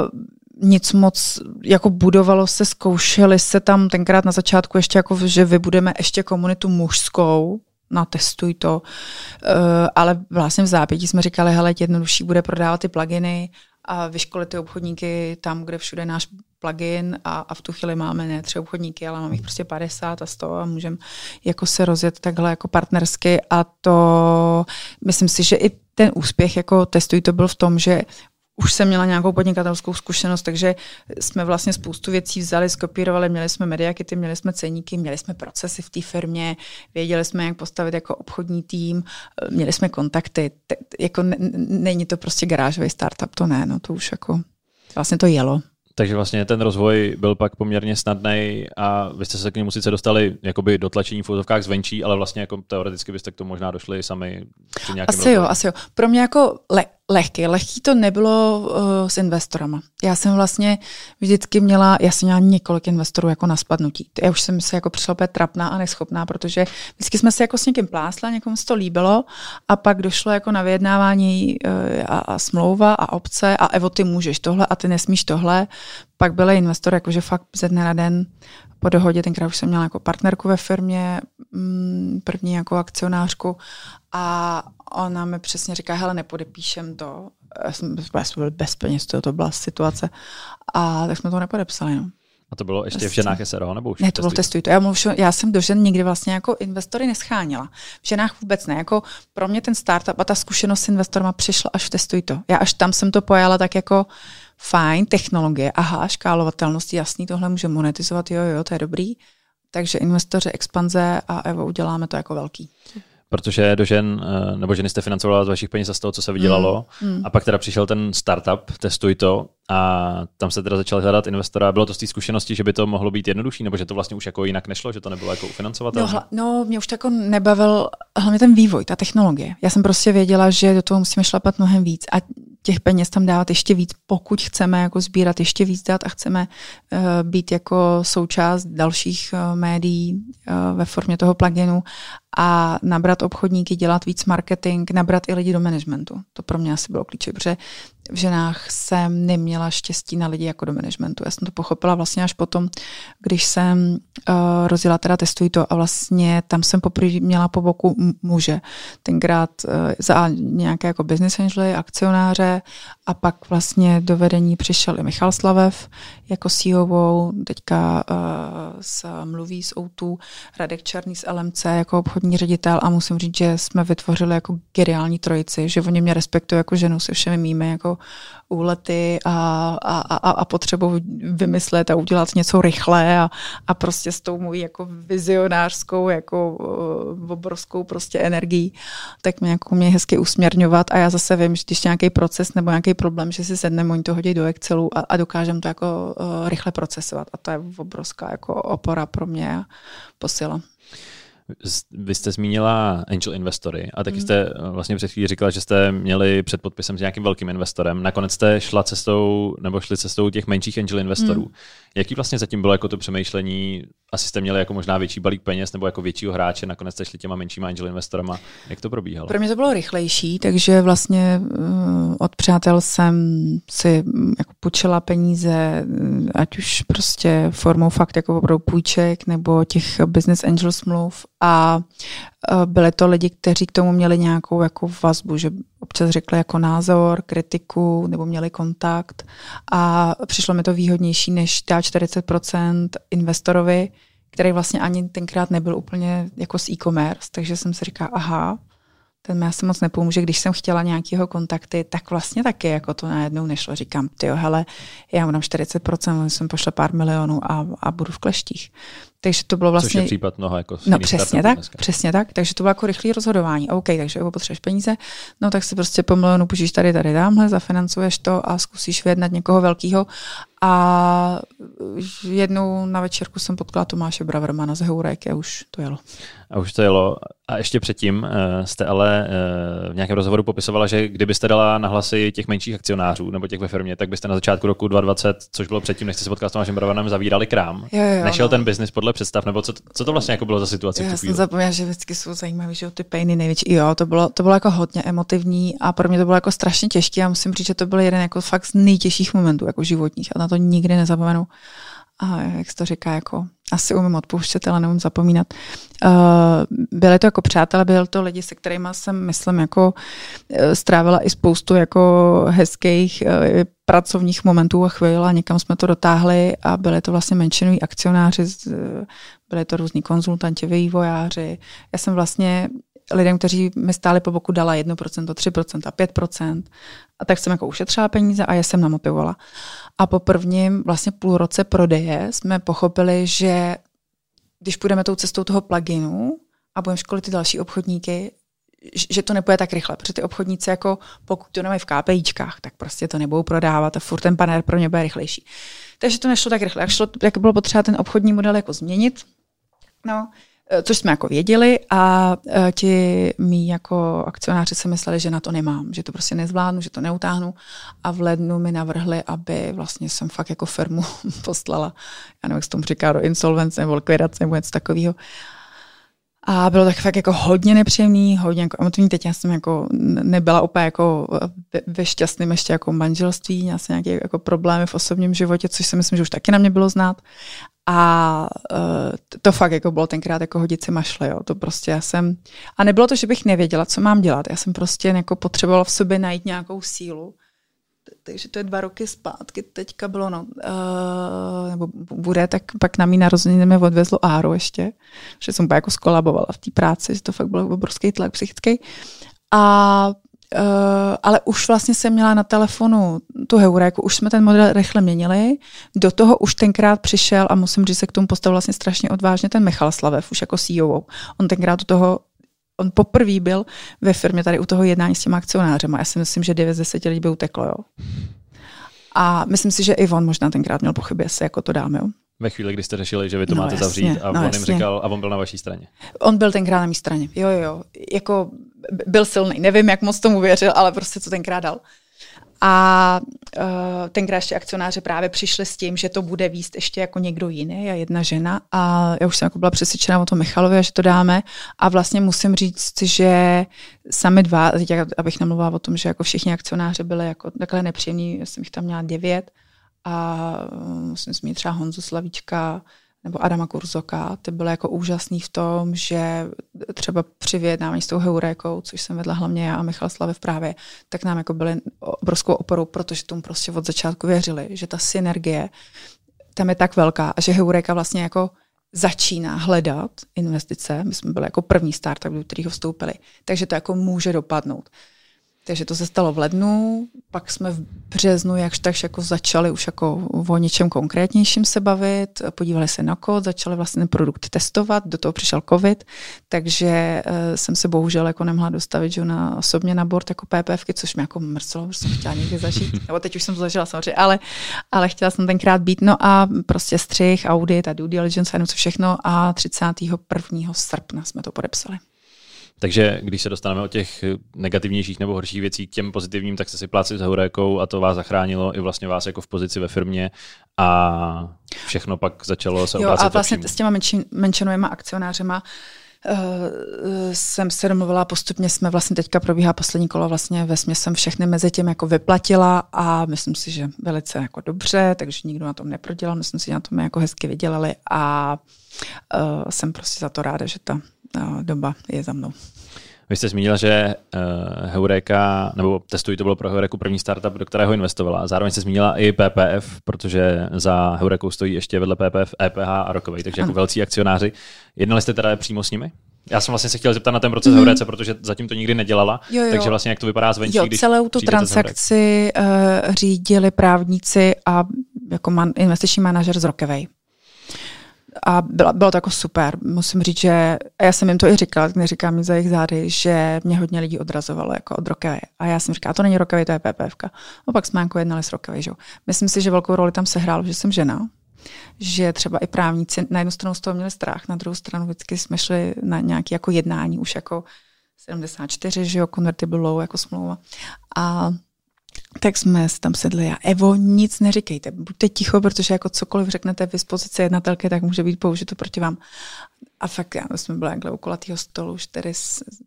nic moc jako budovalo se, zkoušeli se tam tenkrát na začátku ještě jako, že vybudeme ještě komunitu mužskou, natestuj to, uh, ale vlastně v zápětí jsme říkali, hele, jednodušší bude prodávat ty pluginy a vyškolit ty obchodníky tam, kde všude náš plugin a, a v tu chvíli máme ne tři obchodníky, ale máme jich prostě 50 a 100 a můžeme jako se rozjet takhle jako partnersky. A to myslím si, že i ten úspěch jako testuj to byl v tom, že už jsem měla nějakou podnikatelskou zkušenost, takže jsme vlastně spoustu věcí vzali, skopírovali, měli jsme mediakity, měli jsme ceníky, měli jsme procesy v té firmě, věděli jsme, jak postavit jako obchodní tým, měli jsme kontakty. T- jako není to prostě garážový startup, to ne, no to už jako vlastně to jelo. Takže vlastně ten rozvoj byl pak poměrně snadný a vy jste se k němu sice dostali jakoby do tlačení v úzovkách zvenčí, ale vlastně jako teoreticky byste k tomu možná došli sami při Asi rozvoji. jo, asi jo. Pro mě jako le- lehký. Lehký to nebylo uh, s investorama. Já jsem vlastně vždycky měla, já jsem měla několik investorů jako na spadnutí. Já už jsem se jako přišla opět trapná a neschopná, protože vždycky jsme se jako s někým plásla, někomu se to líbilo a pak došlo jako na vyjednávání uh, a, a smlouva a obce a Evo, ty můžeš tohle a ty nesmíš tohle. Pak byl investor jakože fakt ze dne na den po dohodě, tenkrát už jsem měla jako partnerku ve firmě, mm, první jako akcionářku a ona mi přesně říká, hele, nepodepíšem to. Já jsem, já jsem byl bez peněz, to, to byla situace. A tak jsme to nepodepsali. No. A to bylo ještě v ženách SRO, nebo už? Ne, to bylo testuj to. Já, já jsem do žen nikdy vlastně jako investory nescháněla. V ženách vůbec ne. Jako pro mě ten startup a ta zkušenost s investorama přišla až v testuj to. Já až tam jsem to pojala tak jako fajn, technologie, aha, škálovatelnost, jasný, tohle může monetizovat, jo, jo, to je dobrý. Takže investoři, expanze a Evo uděláme to jako velký. protože do žen, eh, nebo ženy jste financovala z vašich peněz a z toho, co se vydělalo. Mm. Mm. A pak teda přišel ten startup, testuj to, a tam se teda začal hledat investora. Bylo to z té zkušenosti, že by to mohlo být jednodušší, nebo že to vlastně už jako jinak nešlo, že to nebylo jako ufinancovatelné? No, no, mě už to jako nebavil hlavně ten vývoj, ta technologie. Já jsem prostě věděla, že do toho musíme šlapat mnohem víc a těch peněz tam dávat ještě víc, pokud chceme jako sbírat ještě víc dat a chceme uh, být jako součást dalších uh, médií uh, ve formě toho pluginu a nabrat obchodníky, dělat víc marketing, nabrat i lidi do managementu. To pro mě asi bylo klíčové, protože v ženách jsem neměla štěstí na lidi jako do managementu. Já jsem to pochopila vlastně až potom, když jsem uh, rozjela teda testuji to a vlastně tam jsem poprvé měla po boku muže. Tenkrát uh, za nějaké jako business angely, akcionáře a pak vlastně do vedení přišel i Michal Slavev jako CEO, teďka uh, s mluví s O2, Radek Černý z LMC jako obchodní ředitel a musím říct, že jsme vytvořili jako geniální trojici, že oni mě respektují jako ženu se všemi mými jako úlety a, a, a, a potřebu vymyslet a udělat něco rychle a, a prostě s tou mojí jako vizionářskou, jako uh, obrovskou prostě energií, tak mě jako mě hezky usměrňovat a já zase vím, že když nějaký proces nebo nějaký problém, že si sedneme, oni to hodí do Excelu a, a dokážeme to jako uh, rychle procesovat a to je obrovská jako opora pro mě a posila. Vy jste zmínila angel investory a taky mm. jste eh, vlastně před chvílí říkala, že jste měli před podpisem s nějakým velkým investorem. Nakonec jste šla cestou, nebo šli cestou těch menších angel investorů. Mm. Jaký vlastně zatím bylo jako to přemýšlení? Asi jste měli jako možná větší balík peněz nebo jako většího hráče, nakonec jste šli těma menšíma angel investorama. Jak to probíhalo? Pro mě to bylo rychlejší, takže vlastně uh, od přátel jsem si mm, jako půjčila peníze, mm, ať už prostě formou fakt jako opravdu půjček nebo těch business angel smluv a uh, byly to lidi, kteří k tomu měli nějakou jako vazbu, že občas řekli jako názor, kritiku nebo měli kontakt a přišlo mi to výhodnější než dát 40% investorovi, který vlastně ani tenkrát nebyl úplně jako z e-commerce, takže jsem si říkala, aha, ten mi asi moc nepomůže, když jsem chtěla nějakého kontakty, tak vlastně taky jako to najednou nešlo. Říkám, ty hele, já mám 40%, jsem pošle pár milionů a, a budu v kleštích. Takže to bylo vlastně... Což je případ mnoha jako No přesně tak, dneska. přesně tak. Takže to bylo jako rychlé rozhodování. OK, takže jako potřebuješ peníze, no tak si prostě po milionu půjčíš tady, tady, dámhle, zafinancuješ to a zkusíš vyjednat někoho velkého. A jednou na večerku jsem potkala Tomáše Bravermana z Heurek a už to jelo. A už to jelo. A ještě předtím uh, jste ale uh, v nějakém rozhovoru popisovala, že kdybyste dala na hlasy těch menších akcionářů nebo těch ve firmě, tak byste na začátku roku 2020, což bylo předtím, než jste se potkala s Tomášem Bravermanem, zavírali krám. Jo, jo, Nešel no. ten biznis podle představ, nebo co, co to vlastně jako bylo za situace? Já jsem zapomněla, že vždycky jsou zajímavé, že ty pejny největší. Jo, to bylo, to bylo jako hodně emotivní a pro mě to bylo jako strašně těžké. Já musím říct, že to byl jeden jako fakt z nejtěžších momentů jako životních a na to nikdy nezapomenu a jak se to říká, jako asi umím odpouštět, ale neumím zapomínat. Uh, byly to jako přátelé, byly to lidi, se kterými jsem, myslím, jako uh, strávila i spoustu jako hezkých uh, pracovních momentů a chvíl a někam jsme to dotáhli a byly to vlastně menšinoví akcionáři, byly to různí konzultanti, vývojáři. Já jsem vlastně lidem, kteří mi stáli po boku, dala 1%, 3%, 5%. A tak jsem jako ušetřila peníze a je jsem namotivovala. A po prvním vlastně půl roce prodeje jsme pochopili, že když půjdeme tou cestou toho pluginu a budeme školit ty další obchodníky, že to nepůjde tak rychle, protože ty obchodníci jako pokud to nemají v KPIčkách, tak prostě to nebudou prodávat a furt ten panel pro ně bude rychlejší. Takže to nešlo tak rychle. Jak, šlo, jak bylo potřeba ten obchodní model jako změnit, no, což jsme jako věděli a eh, ti mý jako akcionáři se mysleli, že na to nemám, že to prostě nezvládnu, že to neutáhnu a v lednu mi navrhli, aby vlastně jsem fakt jako firmu poslala, já nevím, jak se tomu říká, do insolvence nebo likvidace nebo něco takového. A bylo tak fakt jako hodně nepříjemný, hodně jako emotivní. Teď já jsem jako nebyla úplně jako ve šťastném ještě jako manželství, měla jsem nějaké jako problémy v osobním životě, což si myslím, že už taky na mě bylo znát. A uh, to fakt jako bylo tenkrát jako hodit si mašle, jo. To prostě já jsem, a nebylo to, že bych nevěděla, co mám dělat. Já jsem prostě jako potřebovala v sobě najít nějakou sílu. Takže to je dva roky zpátky, teďka bylo, no, uh, nebo bude, tak pak na mý narozeniny mi odvezlo Áro ještě, že jsem jako skolabovala v té práci, že to fakt byl obrovský tlak psychický. A Uh, ale už vlastně jsem měla na telefonu tu heuréku, už jsme ten model rychle měnili, do toho už tenkrát přišel a musím říct, se k tomu postavil vlastně strašně odvážně ten Michal Slavev, už jako CEO. On tenkrát do toho on poprvé byl ve firmě tady u toho jednání s těma akcionářem a já si myslím, že 9 z 10 lidí by uteklo. Jo. A myslím si, že i on možná tenkrát měl pochyby, jestli jako to dáme. Jo. Ve chvíli, kdy jste řešili, že vy to no, máte jasně, zavřít a no, on jim říkal, a on byl na vaší straně. On byl tenkrát na mé straně, jo, jo, jako byl silný, nevím, jak moc tomu věřil, ale prostě to tenkrát dal. A uh, tenkrát ještě akcionáři právě přišli s tím, že to bude výst ještě jako někdo jiný a jedna žena. A já už jsem jako byla přesvědčena o tom Michalovi, že to dáme. A vlastně musím říct, že sami dva, abych nemluvila o tom, že jako všichni akcionáři byli jako takhle nepříjemní, já jsem jich tam měla devět. A musím zmínit třeba Honzu Slavíčka, nebo Adama Kurzoka, ty byly jako úžasný v tom, že třeba při vyjednávání s tou Heurékou, což jsem vedla hlavně já a Michal Slavy v právě, tak nám jako byly obrovskou oporou, protože tomu prostě od začátku věřili, že ta synergie tam je tak velká a že Heuréka vlastně jako začíná hledat investice. My jsme byli jako první startup, do kterého vstoupili. Takže to jako může dopadnout. Takže to se stalo v lednu, pak jsme v březnu jakž takž jako začali už jako o něčem konkrétnějším se bavit, podívali se na kód, začali vlastně ten produkt testovat, do toho přišel covid, takže uh, jsem se bohužel jako nemohla dostavit že na, osobně na board jako PPFky, což mě jako mrzelo, že jsem chtěla někdy zažít, nebo teď už jsem to zažila samozřejmě, ale, ale chtěla jsem tenkrát být, no a prostě střih, audit a due diligence a co všechno a 31. srpna jsme to podepsali. Takže když se dostaneme od těch negativnějších nebo horších věcí k těm pozitivním, tak jste si pláci s Heurékou a to vás zachránilo i vlastně vás jako v pozici ve firmě a všechno pak začalo se jo, a vlastně s těma menšin, menšinovými akcionářema. Uh, jsem se domluvila, postupně jsme vlastně teďka probíhá poslední kolo, vlastně ve jsem všechny mezi tím jako vyplatila a myslím si, že velice jako dobře, takže nikdo na tom neprodělal, myslím si, že na tom jako hezky vydělali a uh, jsem prostě za to ráda, že ta doba je za mnou. Vy jste zmínila, že uh, Heureka, nebo testují to bylo pro Heureku první startup, do kterého investovala. Zároveň jste zmínila i PPF, protože za Heurekou stojí ještě vedle PPF, EPH a Rokovej, takže jako velcí akcionáři. Jednali jste teda přímo s nimi? Já jsem vlastně se chtěl zeptat na ten proces mm. Heurece, protože zatím to nikdy nedělala, jo, jo. takže vlastně jak to vypadá zvenčí, jo, když celou tu transakci uh, řídili právníci a jako man, investiční manažer z Rokovej a bylo, bylo to jako super. Musím říct, že a já jsem jim to i říkala, neříkám mi za jejich zády, že mě hodně lidí odrazovalo jako od Rokavy. A já jsem říkala, to není Rokavy, to je PPFka. No pak jsme jako jednali s Rokavy. Že? Myslím si, že velkou roli tam se hrálo, že jsem žena, že třeba i právníci na jednu stranu z toho měli strach, na druhou stranu vždycky jsme šli na nějaké jako jednání, už jako 74, že jo, convertible low jako smlouva. A tak jsme tam sedli a Evo, nic neříkejte, buďte ticho, protože jako cokoliv řeknete v dispozici jednatelky, tak může být použito proti vám. A fakt, já, jsme byli u kulatého stolu, čtyři,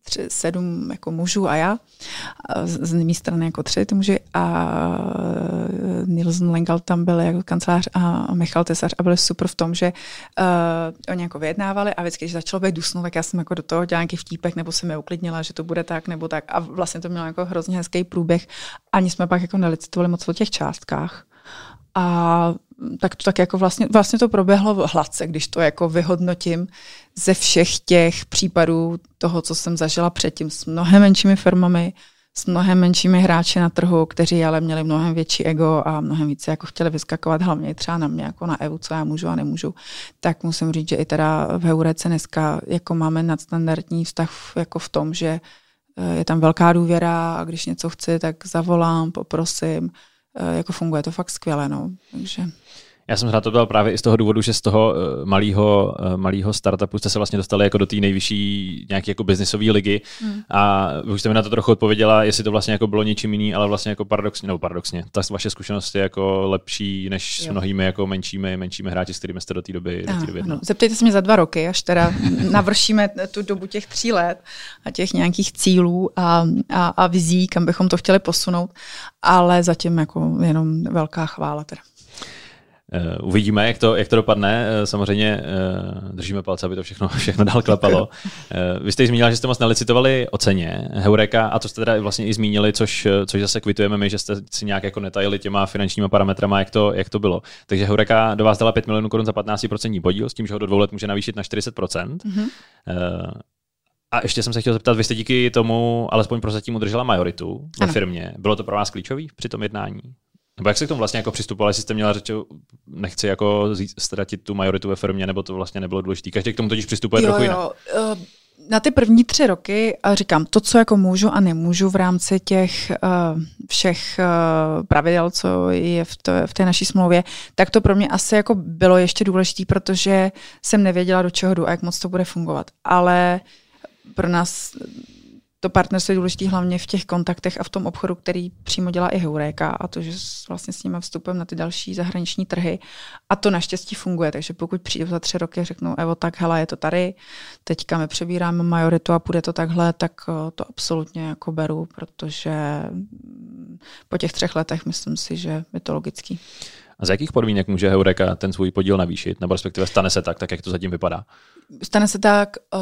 tři, sedm jako mužů a já, a z, mé strany jako tři ty muži a e, Nielsen Lengal tam byl jako kancelář a Michal Tesař a byli super v tom, že uh, oni jako vyjednávali a vždycky, když začalo být dusno, tak já jsem jako do toho dělala nějaký vtípek nebo jsem je uklidnila, že to bude tak nebo tak a vlastně to mělo jako hrozně hezký průběh. Ani jsme pak jako nelicitovali moc o těch částkách. A tak to tak jako vlastně, vlastně to proběhlo hladce, když to jako vyhodnotím ze všech těch případů toho, co jsem zažila předtím s mnohem menšími firmami, s mnohem menšími hráči na trhu, kteří ale měli mnohem větší ego a mnohem více jako chtěli vyskakovat, hlavně třeba na mě, jako na EU, co já můžu a nemůžu, tak musím říct, že i teda v Heurece dneska jako máme nadstandardní vztah jako v tom, že eh, je tam velká důvěra a když něco chci, tak zavolám, poprosím, jako funguje to fakt skvěle. No. Takže... Já jsem rád to byl právě i z toho důvodu, že z toho eh, malého, eh, malého startupu jste se vlastně dostali jako do té nejvyšší nějaké jako biznisové ligy hmm. a vy už jste mi na to trochu odpověděla, jestli to vlastně jako bylo něčím jiný, ale vlastně jako paradoxně, nebo paradoxně, ta vaše zkušenost je jako lepší než jo. s mnohými jako menšími, menšími hráči, s kterými jste do té doby, do té doby no. Zeptejte se mě za dva roky, až teda navršíme tu dobu těch tří let a těch nějakých cílů a, a, a vizí, kam bychom to chtěli posunout, ale zatím jako jenom velká chvála teda. Uh, uvidíme, jak to, jak to dopadne. Uh, samozřejmě uh, držíme palce, aby to všechno, všechno dál klepalo. Vy jste zmínila, že jste moc nelicitovali o ceně Heureka a to jste teda vlastně i zmínili, což, což zase kvitujeme my, že jste si nějak jako netajili těma finančníma parametrama, jak to, jak to bylo. Takže Heureka do vás dala 5 milionů korun za 15% podíl, s tím, že ho do dvou let může navýšit na 40%. Mm-hmm. A ještě jsem se chtěl zeptat, vy jste díky tomu alespoň prozatím udržela majoritu ve firmě. Bylo to pro vás klíčový při tom jednání? Nebo jak se k tomu vlastně jako přistupoval, jestli jste měla řeč, nechci jako ztratit tu majoritu ve firmě, nebo to vlastně nebylo důležité. Každý k tomu totiž přistupuje jo, trochu jinak. Jo. Uh, na ty první tři roky a říkám, to, co jako můžu a nemůžu v rámci těch uh, všech uh, pravidel, co je v, to, v té naší smlouvě, tak to pro mě asi jako bylo ještě důležité, protože jsem nevěděla, do čeho jdu a jak moc to bude fungovat. Ale pro nás to partnerství je důležité hlavně v těch kontaktech a v tom obchodu, který přímo dělá i Heuréka a to, že vlastně s nimi vstupem na ty další zahraniční trhy. A to naštěstí funguje, takže pokud přijdu za tři roky a řeknu, Evo, tak hele, je to tady, teďka my přebíráme majoritu a půjde to takhle, tak eh, to absolutně jako beru, protože po těch třech letech myslím si, že je to logický. A z jakých podmínek může Heureka ten svůj podíl navýšit? Nebo respektive stane se tak, tak jak to zatím vypadá? Stane se tak, uh,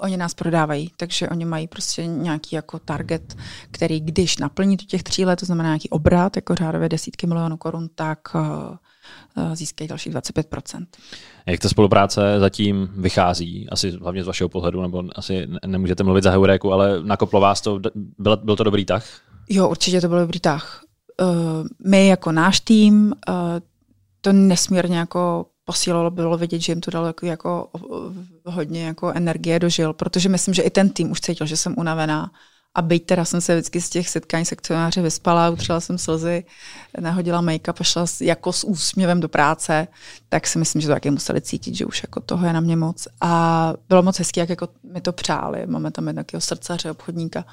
oni nás prodávají, takže oni mají prostě nějaký jako target, který když naplní do těch tří let, to znamená nějaký obrat, jako řádově desítky milionů korun, tak uh, získají další 25%. Jak ta spolupráce zatím vychází? Asi hlavně z vašeho pohledu, nebo asi nemůžete mluvit za Heuréku, ale nakoplo vás to, byl, byl to dobrý tah? Jo, určitě to byl dobrý tah. Uh, my jako náš tým uh, to nesmírně jako posílalo, bylo vidět, že jim to dalo jako, jako hodně jako energie dožil, protože myslím, že i ten tým už cítil, že jsem unavená. A byť teda jsem se vždycky z těch setkání sekcionáře vyspala, utřela jsem slzy, nahodila make-up a šla jako s úsměvem do práce, tak si myslím, že to taky museli cítit, že už jako toho je na mě moc. A bylo moc hezký, jak jako mi to přáli. Máme tam jednoho srdcaře, obchodníka,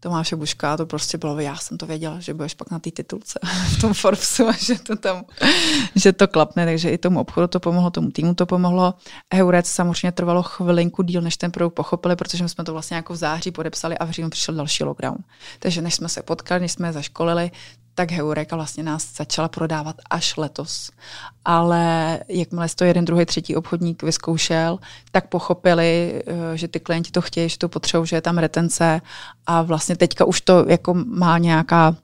Tomáše Buška, to prostě bylo, já jsem to věděla, že budeš pak na té titulce v tom Forbesu a že to tam, že to klapne, takže i tomu obchodu to pomohlo, tomu týmu to pomohlo. Eurec samozřejmě trvalo chvilinku díl, než ten produkt pochopili, protože my jsme to vlastně jako v září podepsali a v říjnu přišel další lockdown. Takže než jsme se potkali, než jsme je zaškolili, tak Heureka vlastně nás začala prodávat až letos. Ale jakmile to jeden, druhý, třetí obchodník vyzkoušel, tak pochopili, eh, že ty klienti to chtějí, že to potřebují, že je tam retence a vlastně teďka už to jako má nějaká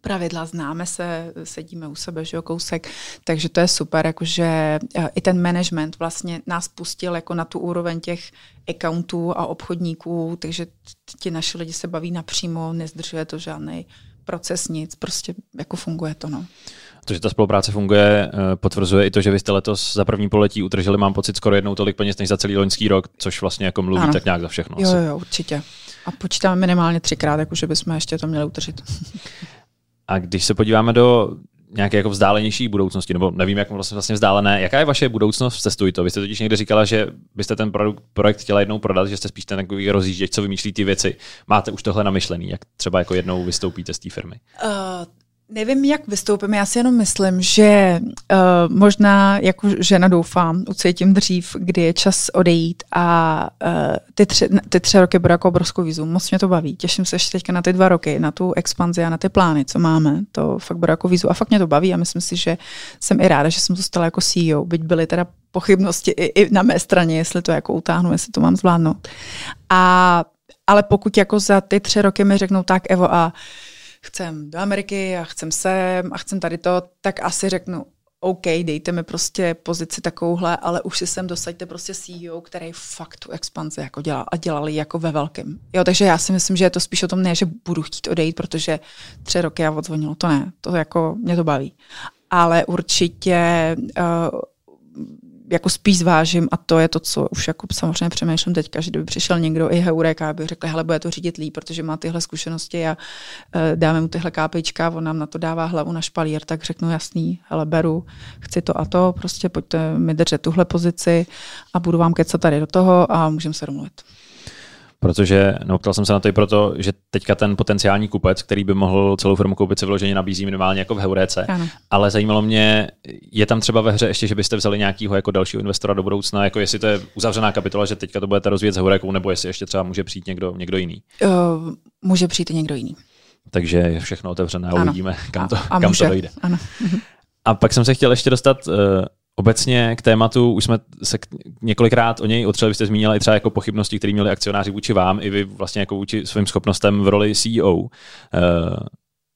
pravidla, známe se, sedíme u sebe, že jo, kousek, takže to je super, jakože eh, i ten management vlastně nás pustil jako na tu úroveň těch accountů a obchodníků, takže ti naši lidi se baví napřímo, nezdržuje to žádný proces nic, prostě jako funguje to. No. To, že ta spolupráce funguje, eh, potvrzuje i to, že vy jste letos za první poletí utržili, mám pocit, skoro jednou tolik peněz než za celý loňský rok, což vlastně jako mluví ano. tak nějak za všechno. Jo, jo, určitě. A počítáme minimálně třikrát, jakože bychom ještě to měli utržit. A když se podíváme do nějaké jako vzdálenější budoucnosti, nebo nevím, jak vlastně, vlastně vzdálené. Jaká je vaše budoucnost v Cestuj to? Vy jste totiž někde říkala, že byste ten produkt, projekt chtěla jednou prodat, že jste spíš ten takový rozjížděč, co vymýšlí ty věci. Máte už tohle namyšlený, jak třeba jako jednou vystoupíte z té firmy? Uh, Nevím, jak vystoupím, já si jenom myslím, že uh, možná jako žena doufám, ucítím dřív, kdy je čas odejít a uh, ty, tři, ty tři roky budou jako obrovskou výzvu. Moc mě to baví. Těším se ještě teďka na ty dva roky, na tu expanzi a na ty plány, co máme. To fakt bude jako výzvu a fakt mě to baví a myslím si, že jsem i ráda, že jsem zůstala jako CEO, byť byly teda pochybnosti i, i na mé straně, jestli to jako utáhnu, jestli to mám zvládnout. A, ale pokud jako za ty tři roky mi řeknou tak, Evo, a chcem do Ameriky a chcem sem a chcem tady to, tak asi řeknu, OK, dejte mi prostě pozici takovouhle, ale už si sem dosaďte prostě CEO, který fakt tu expanzi jako dělal a dělali jako ve velkém. Jo, takže já si myslím, že je to spíš o tom ne, že budu chtít odejít, protože tři roky já odzvonilo, to ne, to jako mě to baví. Ale určitě uh, jako spíš zvážím a to je to, co už jako samozřejmě přemýšlím teďka, že kdyby přišel někdo i Heureka, aby řekl, hele, bude to řídit líp, protože má tyhle zkušenosti a uh, dáme mu tyhle kápejčka, on nám na to dává hlavu na špalír, tak řeknu jasný, hele, beru, chci to a to, prostě pojďte mi držet tuhle pozici a budu vám kecat tady do toho a můžeme se domluvit protože no, ptal jsem se na to i proto, že teďka ten potenciální kupec, který by mohl celou firmu koupit, se vyloženě nabízí minimálně jako v Heuréce. Ano. Ale zajímalo mě, je tam třeba ve hře ještě, že byste vzali nějakého jako dalšího investora do budoucna, jako jestli to je uzavřená kapitola, že teďka to budete rozvíjet s Heurékou, nebo jestli ještě třeba může přijít někdo, někdo jiný. Uh, může přijít i někdo jiný. Takže je všechno otevřené a uvidíme, kam to, a, a kam může. to dojde. Ano. A pak jsem se chtěl ještě dostat uh, Obecně k tématu už jsme se několikrát o něj otřeli, byste zmínili i třeba jako pochybnosti, které měli akcionáři vůči vám, i vy vlastně jako vůči svým schopnostem v roli CEO. Eh,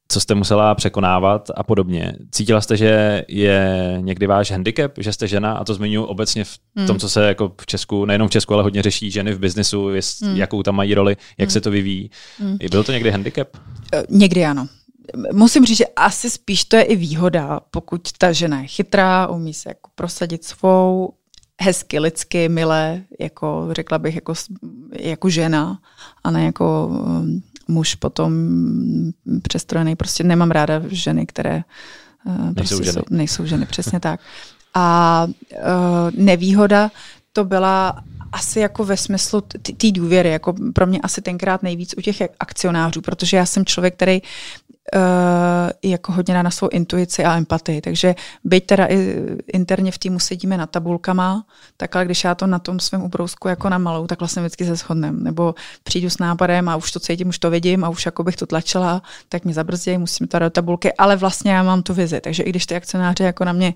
co jste musela překonávat a podobně. Cítila jste, že je někdy váš handicap, že jste žena, a to zmiňuji obecně v tom, hmm. co se jako v Česku, nejenom v Česku, ale hodně řeší ženy v biznesu, hmm. jakou tam mají roli, jak hmm. se to vyvíjí. Hmm. Byl to někdy handicap? Eh, někdy ano musím říct, že asi spíš to je i výhoda, pokud ta žena je chytrá, umí se jako prosadit svou, hezky, lidsky, milé, jako řekla bych, jako jako žena a ne jako um, muž potom přestrojený. Prostě nemám ráda ženy, které uh, nejsou, prostě ženy. Jsou, nejsou ženy. Přesně tak. A uh, nevýhoda to byla asi jako ve smyslu té důvěry, jako pro mě asi tenkrát nejvíc u těch akcionářů, protože já jsem člověk, který uh, jako hodně na svou intuici a empatii. Takže byť teda i interně v týmu sedíme na tabulkama, tak ale když já to na tom svém ubrousku jako namalou, tak vlastně vždycky se shodnem. Nebo přijdu s nápadem a už to cítím, už to vidím a už jako bych to tlačila, tak mě zabrzdějí, musím to do tabulky, ale vlastně já mám tu vizi. Takže i když ty akcionáři jako na mě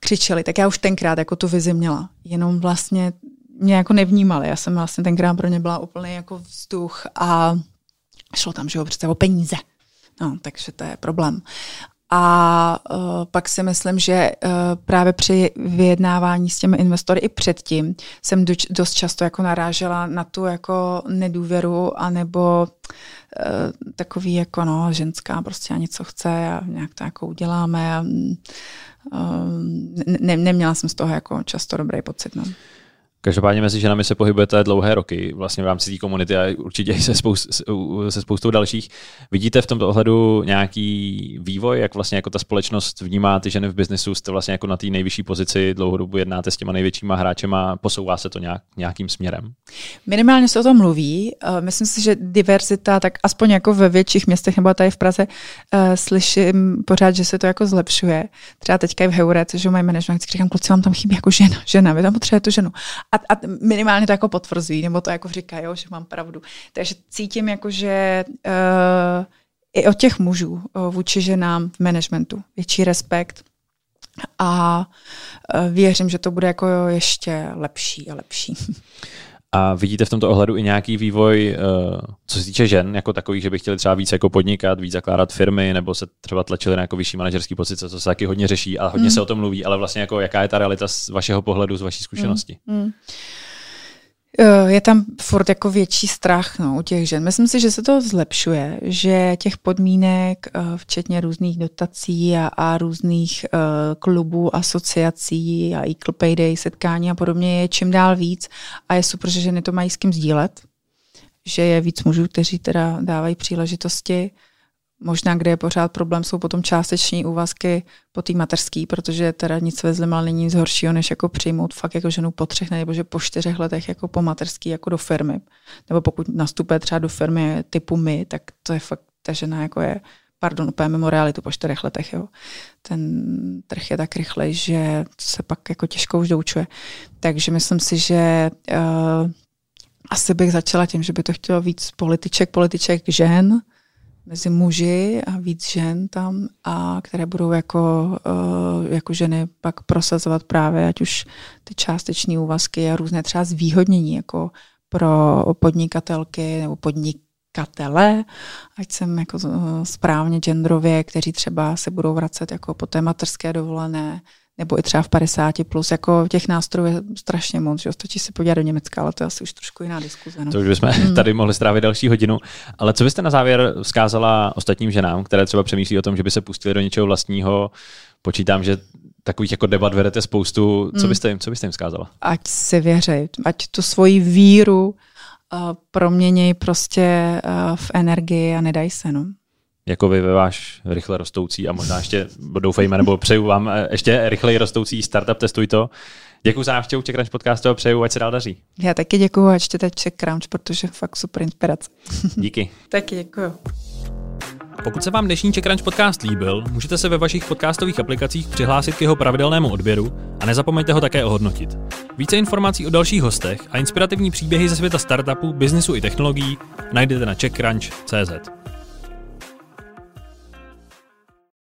křičeli, tak já už tenkrát jako tu vizi měla. Jenom vlastně mě jako nevnímali. Já jsem vlastně tenkrát pro ně byla úplný jako vzduch a šlo tam, že jo, přece o peníze. No, takže to je problém. A uh, pak si myslím, že uh, právě při vyjednávání s těmi investory i předtím jsem do, dost často jako narážela na tu jako nedůvěru anebo uh, takový jako no, ženská prostě a něco chce a nějak to jako uděláme a uh, ne, neměla jsem z toho jako často dobrý pocit. No. Každopádně mezi ženami se pohybujete dlouhé roky vlastně v rámci té komunity a určitě i se, spoust, se spoustou dalších. Vidíte v tomto ohledu nějaký vývoj, jak vlastně jako ta společnost vnímá ty ženy v biznesu? Jste vlastně jako na té nejvyšší pozici, dlouhodobu jednáte s těma největšíma hráčema, posouvá se to nějak, nějakým směrem? Minimálně se o tom mluví. Eh, myslím si, že diverzita, tak aspoň jako ve větších městech nebo tady v Praze, uh, slyším pořád, že se to jako zlepšuje. Třeba teďka i v Heurec, že mají management, říkám, kluci, vám tam chybí jako žena, žena, vy tam potřebujete tu ženu. A, a minimálně to jako potvrzují, nebo to jako říkají, jo, že mám pravdu. Takže cítím jako, že uh, i od těch mužů uh, vůči ženám v managementu větší respekt a uh, věřím, že to bude jako ještě lepší a lepší. A vidíte v tomto ohledu i nějaký vývoj, eh, co se týče žen, jako takových, že by chtěli třeba víc jako podnikat, víc zakládat firmy, nebo se třeba tlačili na jako vyšší manažerský pozice, co se taky hodně řeší a hodně mm. se o tom mluví, ale vlastně jako jaká je ta realita z vašeho pohledu, z vaší zkušenosti? Mm. Mm. Eh, je tam furt jako větší strach no, u těch žen. Myslím si, že se to zlepšuje, že těch podmínek, eh, včetně různých dotací a, a různých uh, klubů, asociací a equal payday, setkání a podobně je čím dál víc a je super, že ženy to mají s kým sdílet, že je víc mužů, kteří teda dávají příležitosti Možná, kde je pořád problém, jsou potom částeční úvazky po té mateřský, protože teda nic ve zlem, ale není nic horšího, než jako přijmout fakt jako ženu po třech nebo že po čtyřech letech jako po mateřský jako do firmy. Nebo pokud nastupuje třeba do firmy typu my, tak to je fakt, ta žena jako je, pardon, úplně mimo realitu po čtyřech letech. Jo. Ten trh je tak rychlej, že se pak jako těžko už doučuje. Takže myslím si, že uh, asi bych začala tím, že by to chtělo víc političek, političek žen, mezi muži a víc žen tam, a které budou jako, uh, jako ženy pak prosazovat právě ať už ty částeční úvazky a různé třeba zvýhodnění jako pro podnikatelky nebo podnikatele, ať jsem jako uh, správně genderově, kteří třeba se budou vracet jako po té materské dovolené, nebo i třeba v 50 plus, jako těch nástrojů je strašně moc, že stačí se podívat do Německa, ale to je asi už trošku jiná diskuze. No. To už bychom hmm. tady mohli strávit další hodinu, ale co byste na závěr vzkázala ostatním ženám, které třeba přemýšlí o tom, že by se pustili do něčeho vlastního, počítám, že takových jako debat vedete spoustu, co hmm. byste jim, co byste jim vzkázala? Ať si věří, ať tu svoji víru uh, proměněj prostě uh, v energii a nedaj se, no jako vy ve váš rychle rostoucí a možná ještě doufejme, nebo přeju vám eh, ještě rychleji rostoucí startup, testuj to. Děkuji za návštěvu Czech Crunch podcastu a přeju, ať se dál daří. Já taky děkuji a čtěte Czech Crunch, protože fakt super inspirace. Díky. taky děkuji. Pokud se vám dnešní Czech Crunch podcast líbil, můžete se ve vašich podcastových aplikacích přihlásit k jeho pravidelnému odběru a nezapomeňte ho také ohodnotit. Více informací o dalších hostech a inspirativní příběhy ze světa startupů, biznisu i technologií najdete na czechcrunch.cz.